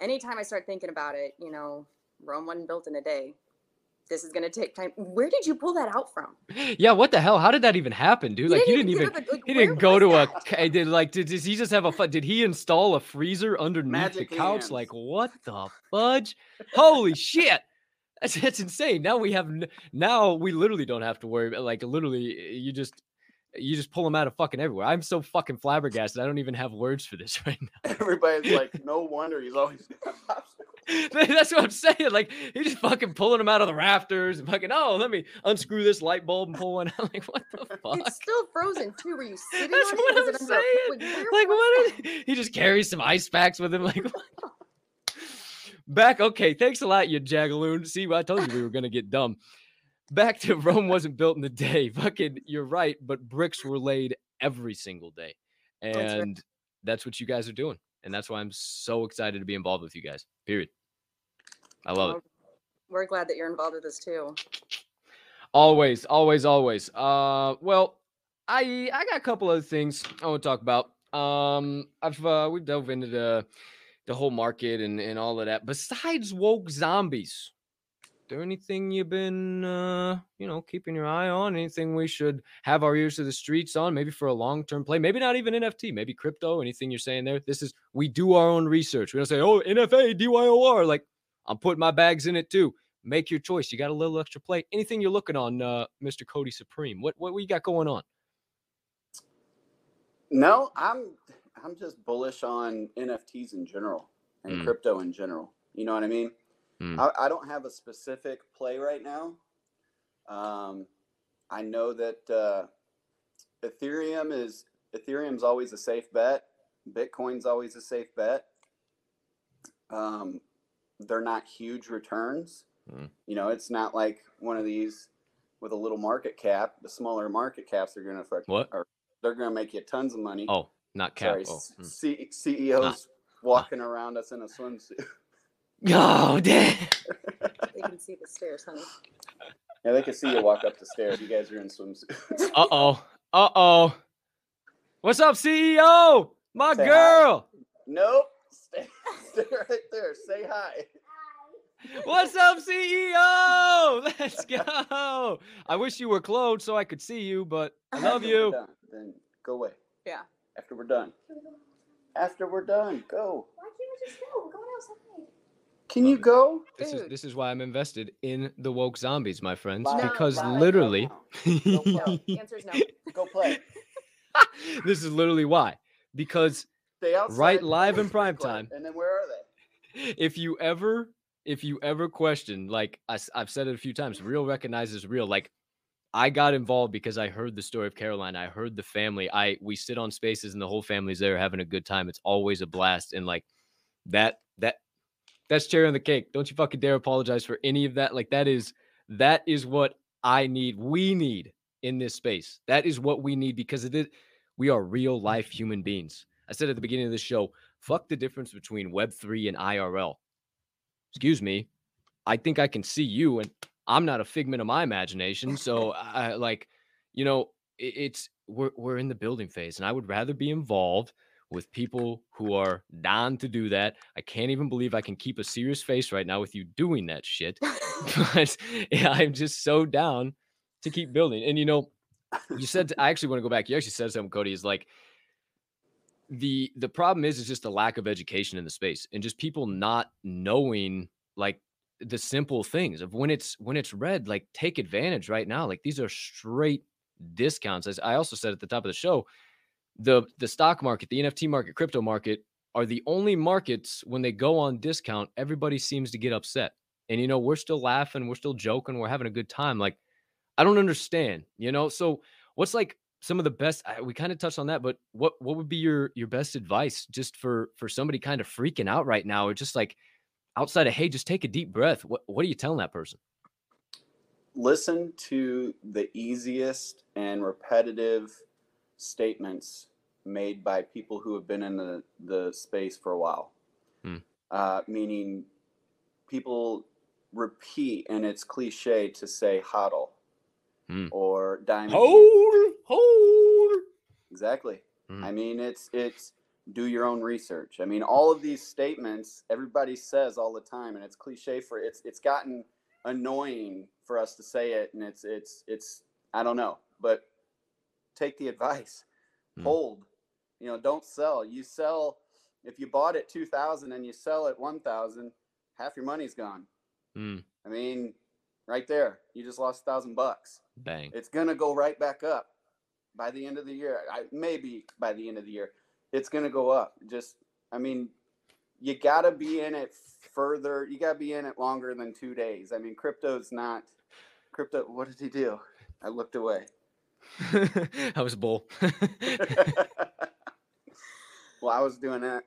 anytime I start thinking about it, you know, Rome wasn't built in a day. This is gonna take time. Where did you pull that out from? Yeah. What the hell? How did that even happen, dude? You Like you didn't didn't even even. a- like, He didn't go to a. that? ca- Did like? Did, does he just have a? fu- Did he install a freezer underneath Magic the couch? hands. Like what the fudge? Holy shit! That's that's insane. Now we have. Now we literally don't have to worry. Like literally, you just. You just pull them out of fucking everywhere. I'm so fucking flabbergasted. I don't even have words for this right now. Everybody's like, no wonder he's always. That's what I'm saying. Like he's just fucking pulling them out of the rafters and fucking. Oh, let me unscrew this light bulb and pull one out. Like what the fuck? It's still frozen too. Were you sitting That's what? I'm Was it under a- saying. like, where Like was what? he just carries some ice packs with him. Like what? Back. Okay, thanks a lot, you jagaloon. See, I told you we were gonna get dumb. Back to Rome wasn't built in a day. Fucking, you're right. But bricks were laid every single day, That's right. and that's what you guys are doing. And that's why I'm so excited to be involved with you guys. Period. I love it. We're glad that you're involved with us too. Always, always, always. Uh, well, I I got a couple other things I want to talk about. Um, I've uh, we've delved into the the whole market and and all of that. Besides woke zombies, there anything you've been uh you know keeping your eye on? Anything we should have our ears to the streets on? Maybe for a long term play. Maybe not even NFT. Maybe crypto. Anything you're saying there? This is we do our own research. We don't say oh NFA DYOR. Like I'm putting my bags in it too make your choice. You got a little extra play. Anything you're looking on, uh, Mr. Cody Supreme? What what we got going on? No, I'm I'm just bullish on NFTs in general and Mm. crypto in general. You know what I mean? Mm. I, I don't have a specific play right now. Um, I know that uh, Ethereum is Ethereum's always a safe bet. Bitcoin's always a safe bet. Um, they're not huge returns. Mm. You know, it's not like one of these with a little market cap. The smaller market caps are going to affect. What? Or they're going to make you tons of money. Oh, not cap. Sorry, Oh, C- mm. C- CEOs walking around us in a swimsuit. oh damn. They can see the stairs, honey. Yeah, they can see you walk up the stairs. You guys are in swimsuits. Uh oh. Uh oh. What's up, CEO? My Say hi. girl. nope. Stay, stay right there. Say hi. What's up, CEO? Let's go. I wish you were clothed so I could see you, but I love you. then go away. Yeah. After we're done. After we're done, go. Why can't we just go? We're going outside. Can you go? This is Dude. this is why I'm invested in the woke zombies, my friends, Live, because live, literally right. Go No. play. The answer is no. Go play. this is literally why. Because Stay outside. Right live in prime time. And then where are they? if you ever if you ever question like I, have said it a few times real recognizes real like i got involved because i heard the story of caroline i heard the family i we sit on spaces and the whole family's there having a good time it's always a blast and like that that that's cherry on the cake don't you fucking dare apologize for any of that like that is that is what i need we need in this space that is what we need because it is we are real life human beings i said at the beginning of the show fuck the difference between web3 and irl excuse me i think i can see you and i'm not a figment of my imagination so i like you know it, it's we're, we're in the building phase and i would rather be involved with people who are down to do that. I can't even believe i can keep a serious face right now with you doing that shit but yeah, i'm just so down to keep building and you know you said i actually want to go back you actually said something cody is like the the problem is is just a lack of education in the space and just people not knowing like the simple things of when it's when it's red like take advantage right now like these are straight discounts as i also said at the top of the show the the stock market the nft market crypto market are the only markets when they go on discount everybody seems to get upset. And you know we're still laughing we're still joking we're having a good time like i don't understand you know? So what's like some of the best we kind of touched on that but what what would be your your best advice just for for somebody kind of freaking out right now or just like outside of hey just take a deep breath what what are you telling that person listen to the easiest and repetitive statements made by people who have been in the, the space for a while hmm. uh, meaning people repeat and it's cliche to say hodl hmm. or diamond hold hold exactly hmm. i mean it's it's do your own research. I mean all of these statements everybody says all the time and it's cliche for it's it's gotten annoying for us to say it and it's it's it's i don't know but take the advice. Mm. hold. You know don't sell. You sell if you bought it 2000 and you sell at 1000 half your money's gone. Mm. i mean right there you just lost a thousand bucks. Bang it's gonna go right back up by the end of the year. I, maybe by the end of the year it's gonna go up just i mean you gotta be in it further you gotta be in it longer than two days i mean crypto's not crypto what did he do i looked away I was bull. well, I was doing that.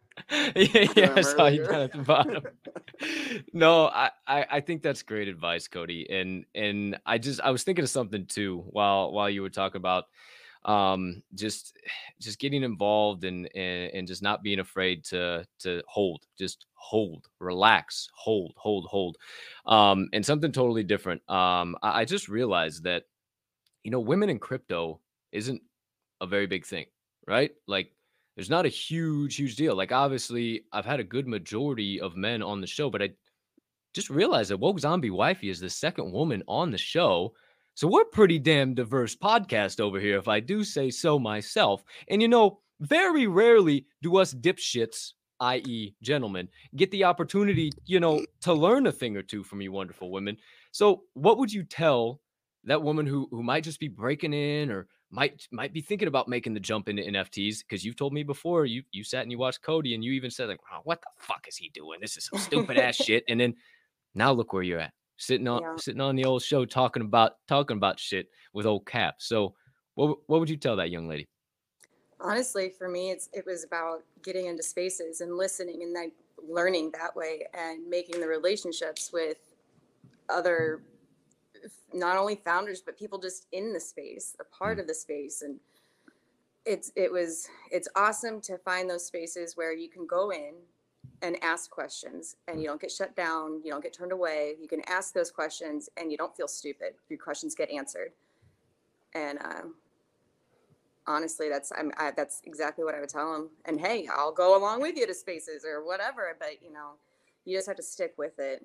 yeah, yeah I saw you down at the bottom. no, I, I, I think that's great advice, Cody. And and I just I was thinking of something too while while you were talking about um just just getting involved and, and and just not being afraid to to hold just hold relax hold hold hold um and something totally different um I, I just realized that you know, women in crypto isn't a very big thing, right? Like, there's not a huge, huge deal. Like, obviously, I've had a good majority of men on the show, but I just realized that Woke Zombie Wifey is the second woman on the show. So we're pretty damn diverse podcast over here, if I do say so myself. And you know, very rarely do us dipshits, i.e., gentlemen, get the opportunity, you know, to learn a thing or two from you wonderful women. So, what would you tell that woman who who might just be breaking in or might might be thinking about making the jump into NFTs because you've told me before you you sat and you watched Cody and you even said like wow, what the fuck is he doing this is some stupid ass shit and then now look where you're at sitting on yeah. sitting on the old show talking about talking about shit with old Cap so what what would you tell that young lady honestly for me it's it was about getting into spaces and listening and then learning that way and making the relationships with other not only founders but people just in the space a part mm. of the space and it's it was it's awesome to find those spaces where you can go in and ask questions and you don't get shut down you don't get turned away you can ask those questions and you don't feel stupid your questions get answered. And um, honestly that's I'm, I, that's exactly what i would tell them and hey i'll go along with you to spaces or whatever but you know you just have to stick with it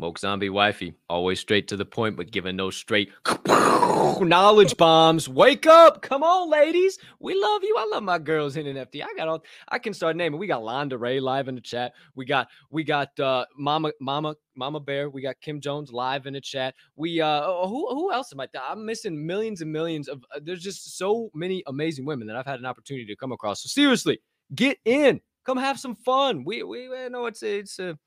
Woke zombie wifey, always straight to the point, but giving no straight knowledge bombs. Wake up. Come on, ladies. We love you. I love my girls in NFT. I got all I can start naming. We got Londa Ray live in the chat. We got we got uh Mama Mama Mama Bear. We got Kim Jones live in the chat. We uh oh, who who else am I? I'm missing millions and millions of uh, there's just so many amazing women that I've had an opportunity to come across. So seriously, get in. Come have some fun. We we know it's it's a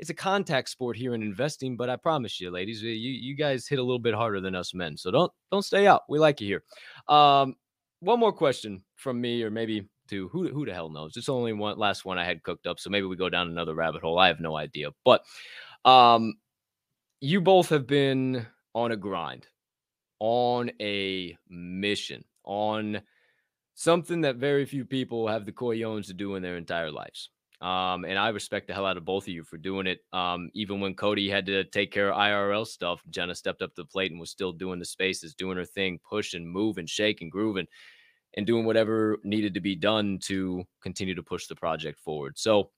it's a contact sport here in investing, but I promise you, ladies, you you guys hit a little bit harder than us men. So don't don't stay out. We like you here. Um, one more question from me, or maybe two. Who who the hell knows? It's only one last one I had cooked up, so maybe we go down another rabbit hole. I have no idea. But um, you both have been on a grind, on a mission, on something that very few people have the coyones to do in their entire lives. Um, and I respect the hell out of both of you for doing it. Um, even when Cody had to take care of IRL stuff, Jenna stepped up to the plate and was still doing the spaces, doing her thing, pushing, moving, shaking, grooving, and doing whatever needed to be done to continue to push the project forward. So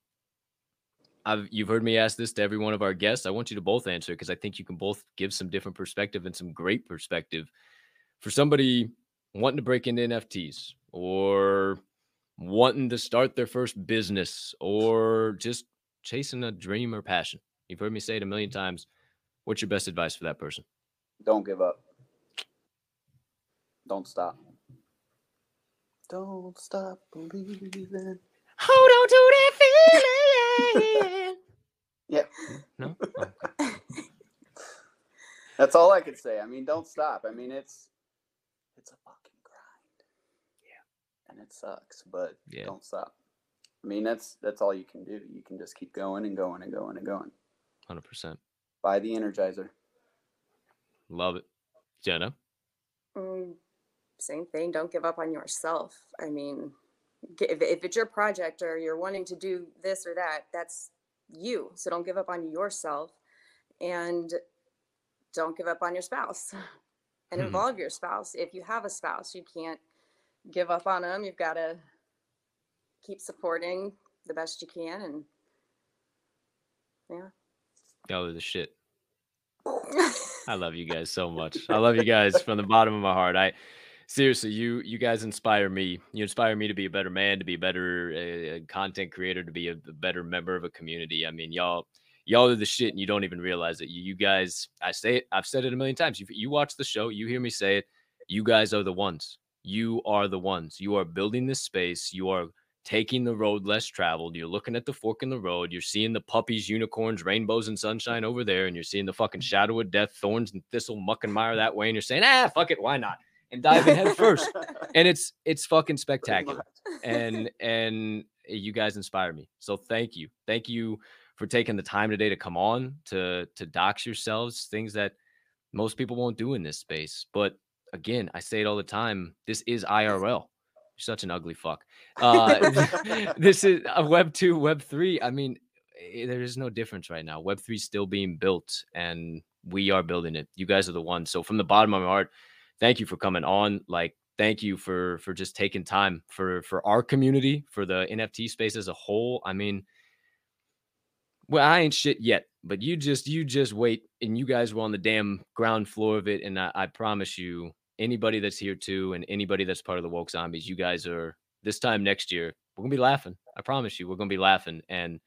I've you've heard me ask this to every one of our guests. I want you to both answer because I think you can both give some different perspective and some great perspective for somebody wanting to break into NFTs or wanting to start their first business or just chasing a dream or passion. You've heard me say it a million times. What's your best advice for that person? Don't give up. Don't stop. Don't stop believing. Hold on to that feeling. yeah. No. Oh, That's all I could say. I mean, don't stop. I mean, it's it's a it sucks, but Yeah. don't stop. I mean, that's that's all you can do. You can just keep going and going and going and going. Hundred percent. Buy the Energizer. Love it, Jenna. Mm, same thing. Don't give up on yourself. I mean, if, if it's your project or you're wanting to do this or that, that's you. So don't give up on yourself and don't give up on your spouse and Mhm. involve your spouse. If you have a spouse, you can't give up on them. You've got to keep supporting the best you can. And yeah. Y'all are the shit. I love you guys so much. I love you guys from the bottom of my heart. I seriously, you you guys inspire me. You inspire me to be a better man, to be a better uh, content creator, to be a, a better member of a community. I mean, y'all y'all are the shit, and you don't even realize it. You, you guys, I say it. I've said it a million times. You you watch the show, you hear me say it. You guys are the ones. You are the ones. You are building this space. You are taking the road less traveled. You're looking at the fork in the road. You're seeing the puppies, unicorns, rainbows, and sunshine over there, and you're seeing the fucking shadow of death, thorns and thistle, muck and mire that way, and you're saying, ah, fuck it, why not? And diving head first. And it's it's fucking spectacular. And and you guys inspire me. So thank you. Thank you for taking the time today to come on to to dox yourselves, things that most people won't do in this space. But again, I say it all the time. This is IRL. You're such an ugly fuck. Uh, this is a Web two, Web three. I mean, eh, there is no difference right now. Web three is still being built, and we are building it. You guys are the ones. So from the bottom of my heart, thank you for coming on. Like, thank you for for just taking time for for our community, for the NFT space as a whole. I mean, well, I ain't shit yet, but you just you just wait, and you guys were on the damn ground floor of it, and I, I promise you, anybody that's here too, and anybody that's part of the woke zombies, you guys are this time next year, we're gonna be laughing. I promise you, we're gonna be laughing, and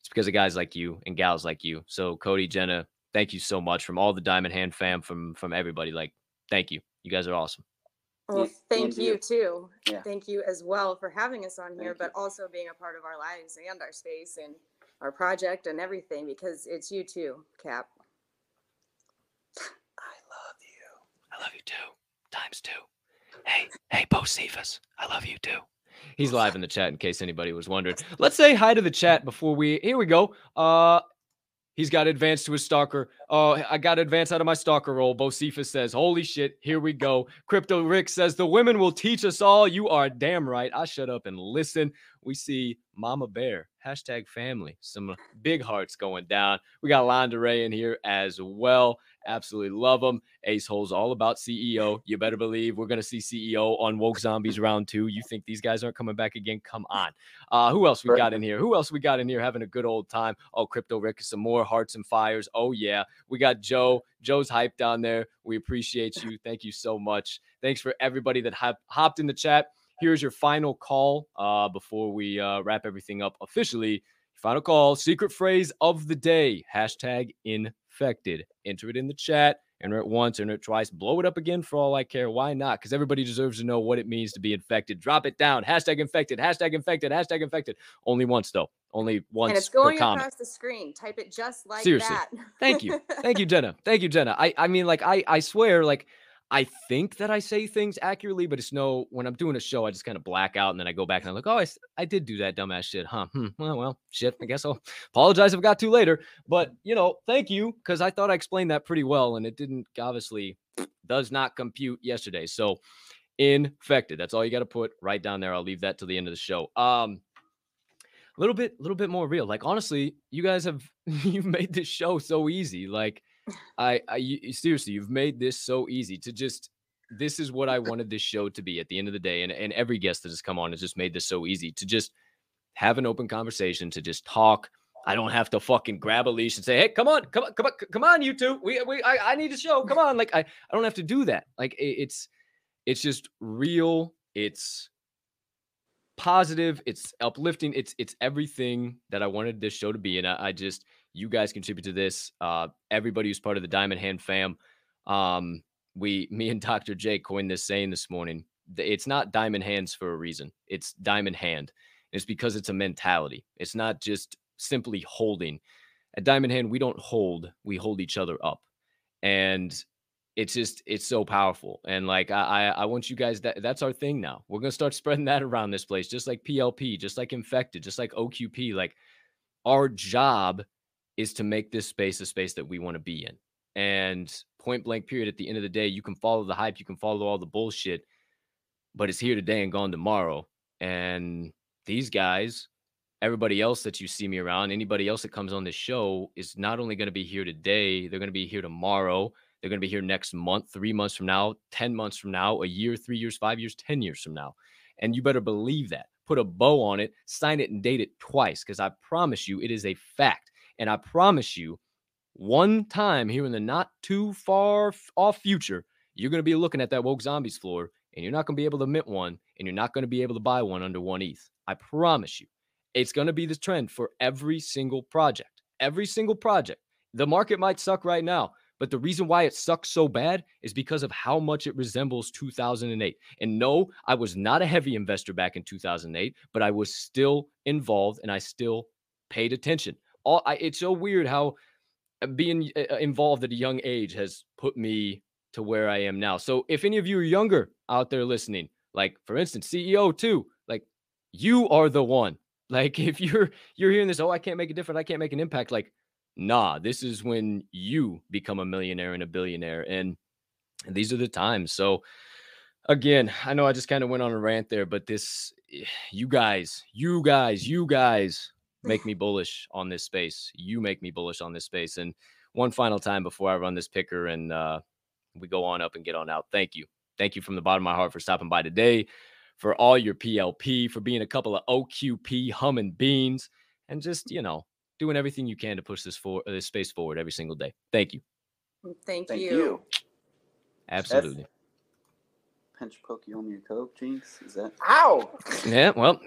it's because of guys like you and gals like you. So Cody, Jenna, thank you so much from all the Diamond Hand fam, from from everybody. Like, thank you. You guys are awesome. Well, thank you you. too. Yeah. Thank you as well for having us on here, Thank but also being a part of our lives and our space and our project and everything because it's you too, Cap. I love you. I love you too. Times two. Hey, hey, Bo Cephas. I love you too. He's live in the chat in case anybody was wondering. Let's say hi to the chat before we here we go. Uh he's got advanced to his stalker. Uh I got advanced out of my stalker role. Bo Cephas says, Holy shit, here we go. Crypto Rick says, The women will teach us all. You are damn right. I shut up and listen. We see Mama Bear, hashtag family. Some big hearts going down. We got Londa Ray in here as well. Absolutely love them. Ace Hole's all about CEO. You better believe we're gonna see CEO on Woke Zombies round two. You think these guys aren't coming back again? Come on. Uh, who else we got in here? Who else we got in here having a good old time? Oh, Crypto Rick, some more hearts and fires. Oh yeah, we got Joe. Joe's hype down there. We appreciate you. Thank you so much. Thanks for everybody that hop- hopped in the chat. Here's your final call uh, before we uh, wrap everything up officially. Final call, secret phrase of the day, hashtag infected. Enter it in the chat, enter it once, enter it twice, blow it up again for all I care. Why not? Because everybody deserves to know what it means to be infected. Drop it down, hashtag infected, hashtag infected, hashtag infected. Only once, though. Only once and it's going across the screen. Type it just like Seriously. that. Thank you. Thank you, Jenna. Thank you, Jenna. I, I mean, like, I, I swear, like, I think that I say things accurately, but it's no, when I'm doing a show, I just kind of black out and then I go back and I'm like, oh, I, I did do that dumbass shit, huh? Hmm. Well, well, shit. I guess I'll apologize if I got to later. But, you know, thank you because I thought I explained that pretty well and it didn't obviously does not compute yesterday. So, infected. That's all you got to put right down there. I'll leave that to the end of the show. Um, a little bit, little bit more real. Like honestly, you guys have you've made this show so easy. Like I, I you- seriously, you've made this so easy to just. This is what I wanted this show to be at the end of the day, and and every guest that has come on has just made this so easy to just have an open conversation, to just talk. I don't have to fucking grab a leash and say, "Hey, come on, come on, come on, come on, you two. We, we, I, I need a show. Come on!" Like I, I don't have to do that. Like it, it's, it's just real. It's positive it's uplifting it's it's everything that i wanted this show to be and i, I just you guys contribute to this uh everybody who's part of the diamond hand fam um we me and dr Jake coined this saying this morning it's not diamond hands for a reason it's diamond hand it's because it's a mentality it's not just simply holding. At diamond hand we don't hold we hold each other up and it's just it's so powerful and like I, I want you guys that that's our thing now we're gonna start spreading that around this place just like plp just like infected just like oqp like our job is to make this space a space that we want to be in and point blank period at the end of the day you can follow the hype you can follow all the bullshit but it's here today and gone tomorrow and these guys everybody else that you see me around anybody else that comes on this show is not only going to be here today they're going to be here tomorrow they're going to be here next month, three months from now, 10 months from now, a year, three years, five years, 10 years from now. And you better believe that. Put a bow on it, sign it, and date it twice because I promise you it is a fact. And I promise you, one time here in the not too far off future, you're going to be looking at that woke zombies floor and you're not going to be able to mint one and you're not going to be able to buy one under one ETH. I promise you. It's going to be the trend for every single project. Every single project. The market might suck right now, but the reason why it sucks so bad is because of how much it resembles 2008. And no, I was not a heavy investor back in 2008, but I was still involved and I still paid attention. All I, it's so weird how uh, being uh, involved at a young age has put me to where I am now. So if any of you are younger out there listening, like for instance, CEO too, like you are the one. Like if you're you're hearing this, oh, I can't make a difference, I can't make an impact. Like nah, this is when you become a millionaire and a billionaire. And, these are the times. So, again, I know I just kind of went on a rant there, but this, eh, you guys, you guys, you guys make me bullish on this space. You make me bullish on this space. And one final time before I run this picker and uh, we go on up and get on out. Thank you. Thank you from the bottom of my heart for stopping by today, for all your PLP, for being a couple of OQP humming beans, and just, you know, doing everything you can to push this for this space forward every single day. Thank you. Thank, Thank you. you. Absolutely. Pinch poke you on your coke, Jinx. Is that? Ow! Yeah, well,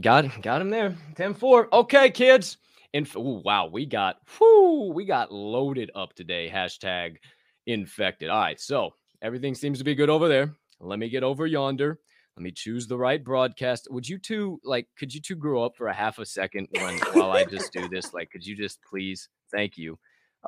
got got him there. 10-4. Okay, kids. And ooh, wow, we got whoo, we got loaded up today. Hashtag infected. All right, so everything seems to be good over there. Let me get over yonder. Let me choose the right broadcast. Would you two like? Could you two grow up for a half a second when while I just do this? Like, could you just please? Thank you.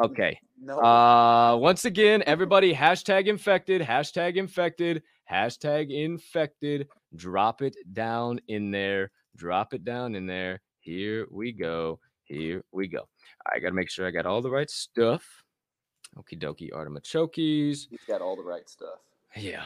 Okay. No. Uh, once again, everybody, hashtag infected, hashtag infected, hashtag infected. Drop it down in there. Drop it down in there. Here we go. Here we go. I got to make sure I got all the right stuff. Okie dokie, artichokes. He's got all the right stuff. Yeah.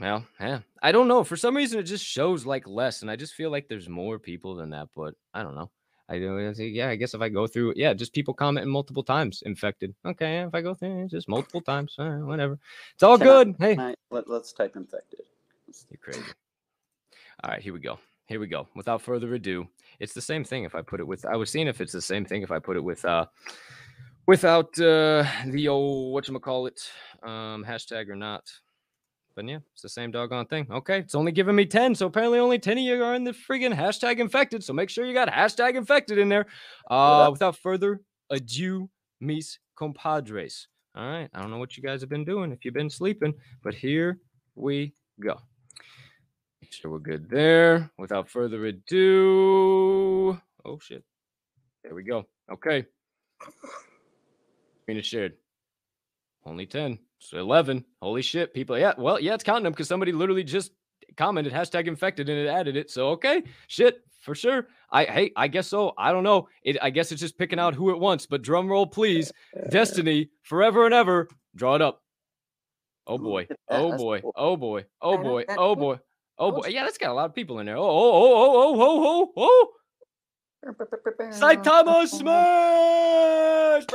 Well, yeah. I don't know. For some reason, it just shows like less, and I just feel like there's more people than that. But I don't know. I do. Yeah, I guess if I go through, yeah, just people commenting multiple times, infected. Okay, if I go through, just multiple times, whatever. It's all Can good. I, hey, I, let, us type infected. you're crazy. All right, here we go. Here we go. Without further ado, it's the same thing. If I put it with, I was seeing if it's the same thing if I put it with, uh, without uh the old what you call it, um, hashtag or not. But yeah, it's the same doggone thing. Okay, it's only giving me 10. So apparently only 10 of you are in the friggin' hashtag infected. So make sure you got hashtag infected in there. Uh without further ado, mis compadres. All right. I don't know what you guys have been doing if you've been sleeping, but here we go. Make sure we're good there. Without further ado. Oh shit. There we go. Okay. Screen is shared. Only 10. So 11. Holy shit, people. Yeah, well, yeah, it's counting them because somebody literally just commented hashtag infected and it added it. So, okay, shit, for sure. I hey, I guess so. I don't know. It, I guess it's just picking out who it wants, but drum roll, please. Destiny, forever and ever. Draw it up. Oh boy. Oh boy. Oh boy. Oh boy. Oh boy. Oh boy. Yeah, that's got a lot of people in there. Oh, oh, oh, oh, oh, oh, oh, oh. oh. Saitama Smash!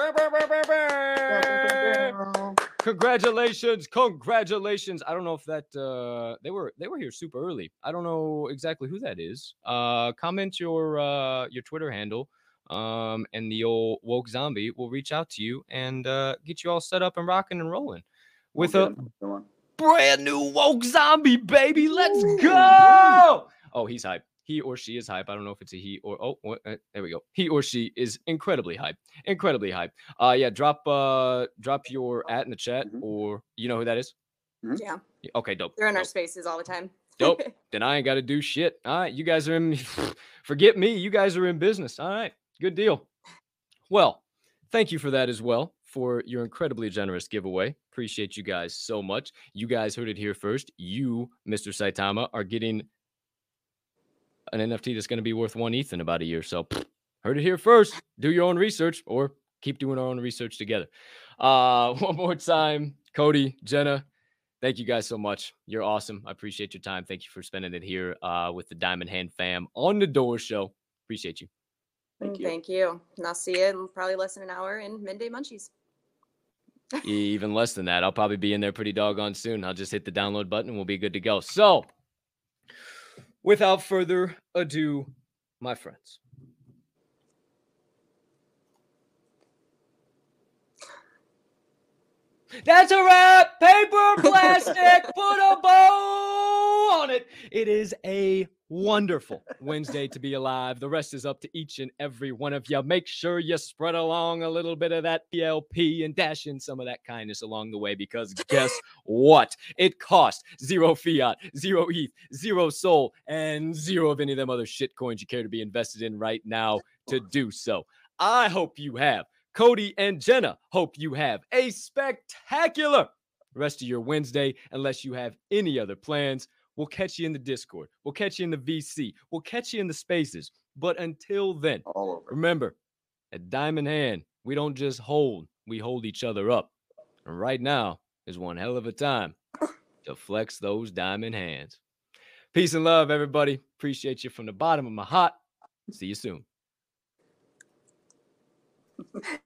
Congratulations, congratulations. I don't know if that uh they were they were here super early. I don't know exactly who that is. Uh comment your uh your Twitter handle. Um and the old woke zombie will reach out to you and uh get you all set up and rocking and rolling with a brand new woke zombie, baby. Let's go. Oh, he's hype he or she is hype. I don't know if it's a he or oh, what, uh, there we go. He or she is incredibly hype, incredibly hype. Uh, yeah, drop uh, drop your at in the chat, mm-hmm. or you know who that is? Mm-hmm. Yeah. Okay, dope. They're in dope. our spaces all the time. dope. Then I ain't got to do shit. All right, you guys are in. Forget me. You guys are in business. All right, good deal. Well, thank you for that as well for your incredibly generous giveaway. Appreciate you guys so much. You guys heard it here first. You, Mr. Saitama, are getting an NFT that's going to be worth one ETH in about a year. So heard it here first. Do your own research or keep doing our own research together. Uh, one more time, Cody, Jenna, thank you guys so much. You're awesome. I appreciate your time. Thank you for spending it here uh, with the Diamond Hand fam on the Door Show. Appreciate you. Thank Mm, you. Thank you. And I'll see you in probably less than an hour in Midday Munchies. Even less than that. I'll probably be in there pretty doggone soon. I'll just hit the download button and we'll be good to go. So, without further ado, my friends. That's a wrap. Paper, plastic, put a bow on it. It is a wonderful Wednesday to be alive. The rest is up to each and every one of you. Make sure you spread along a little bit of that PLP and dash in some of that kindness along the way because guess what? It costs zero fiat, zero ETH, zero soul, and zero of any of them other shit coins you care to be invested in right now to do so. I hope you have. Cody and Jenna hope you have a spectacular rest of your Wednesday, unless you have any other plans. We'll catch you in the Discord. We'll catch you in the VC. We'll catch you in the spaces. But until then, remember, at Diamond Hand, we don't just hold, we hold each other up. And right now is one hell of a time to flex those diamond hands. Peace and love, everybody. Appreciate you from the bottom of my heart. See you soon.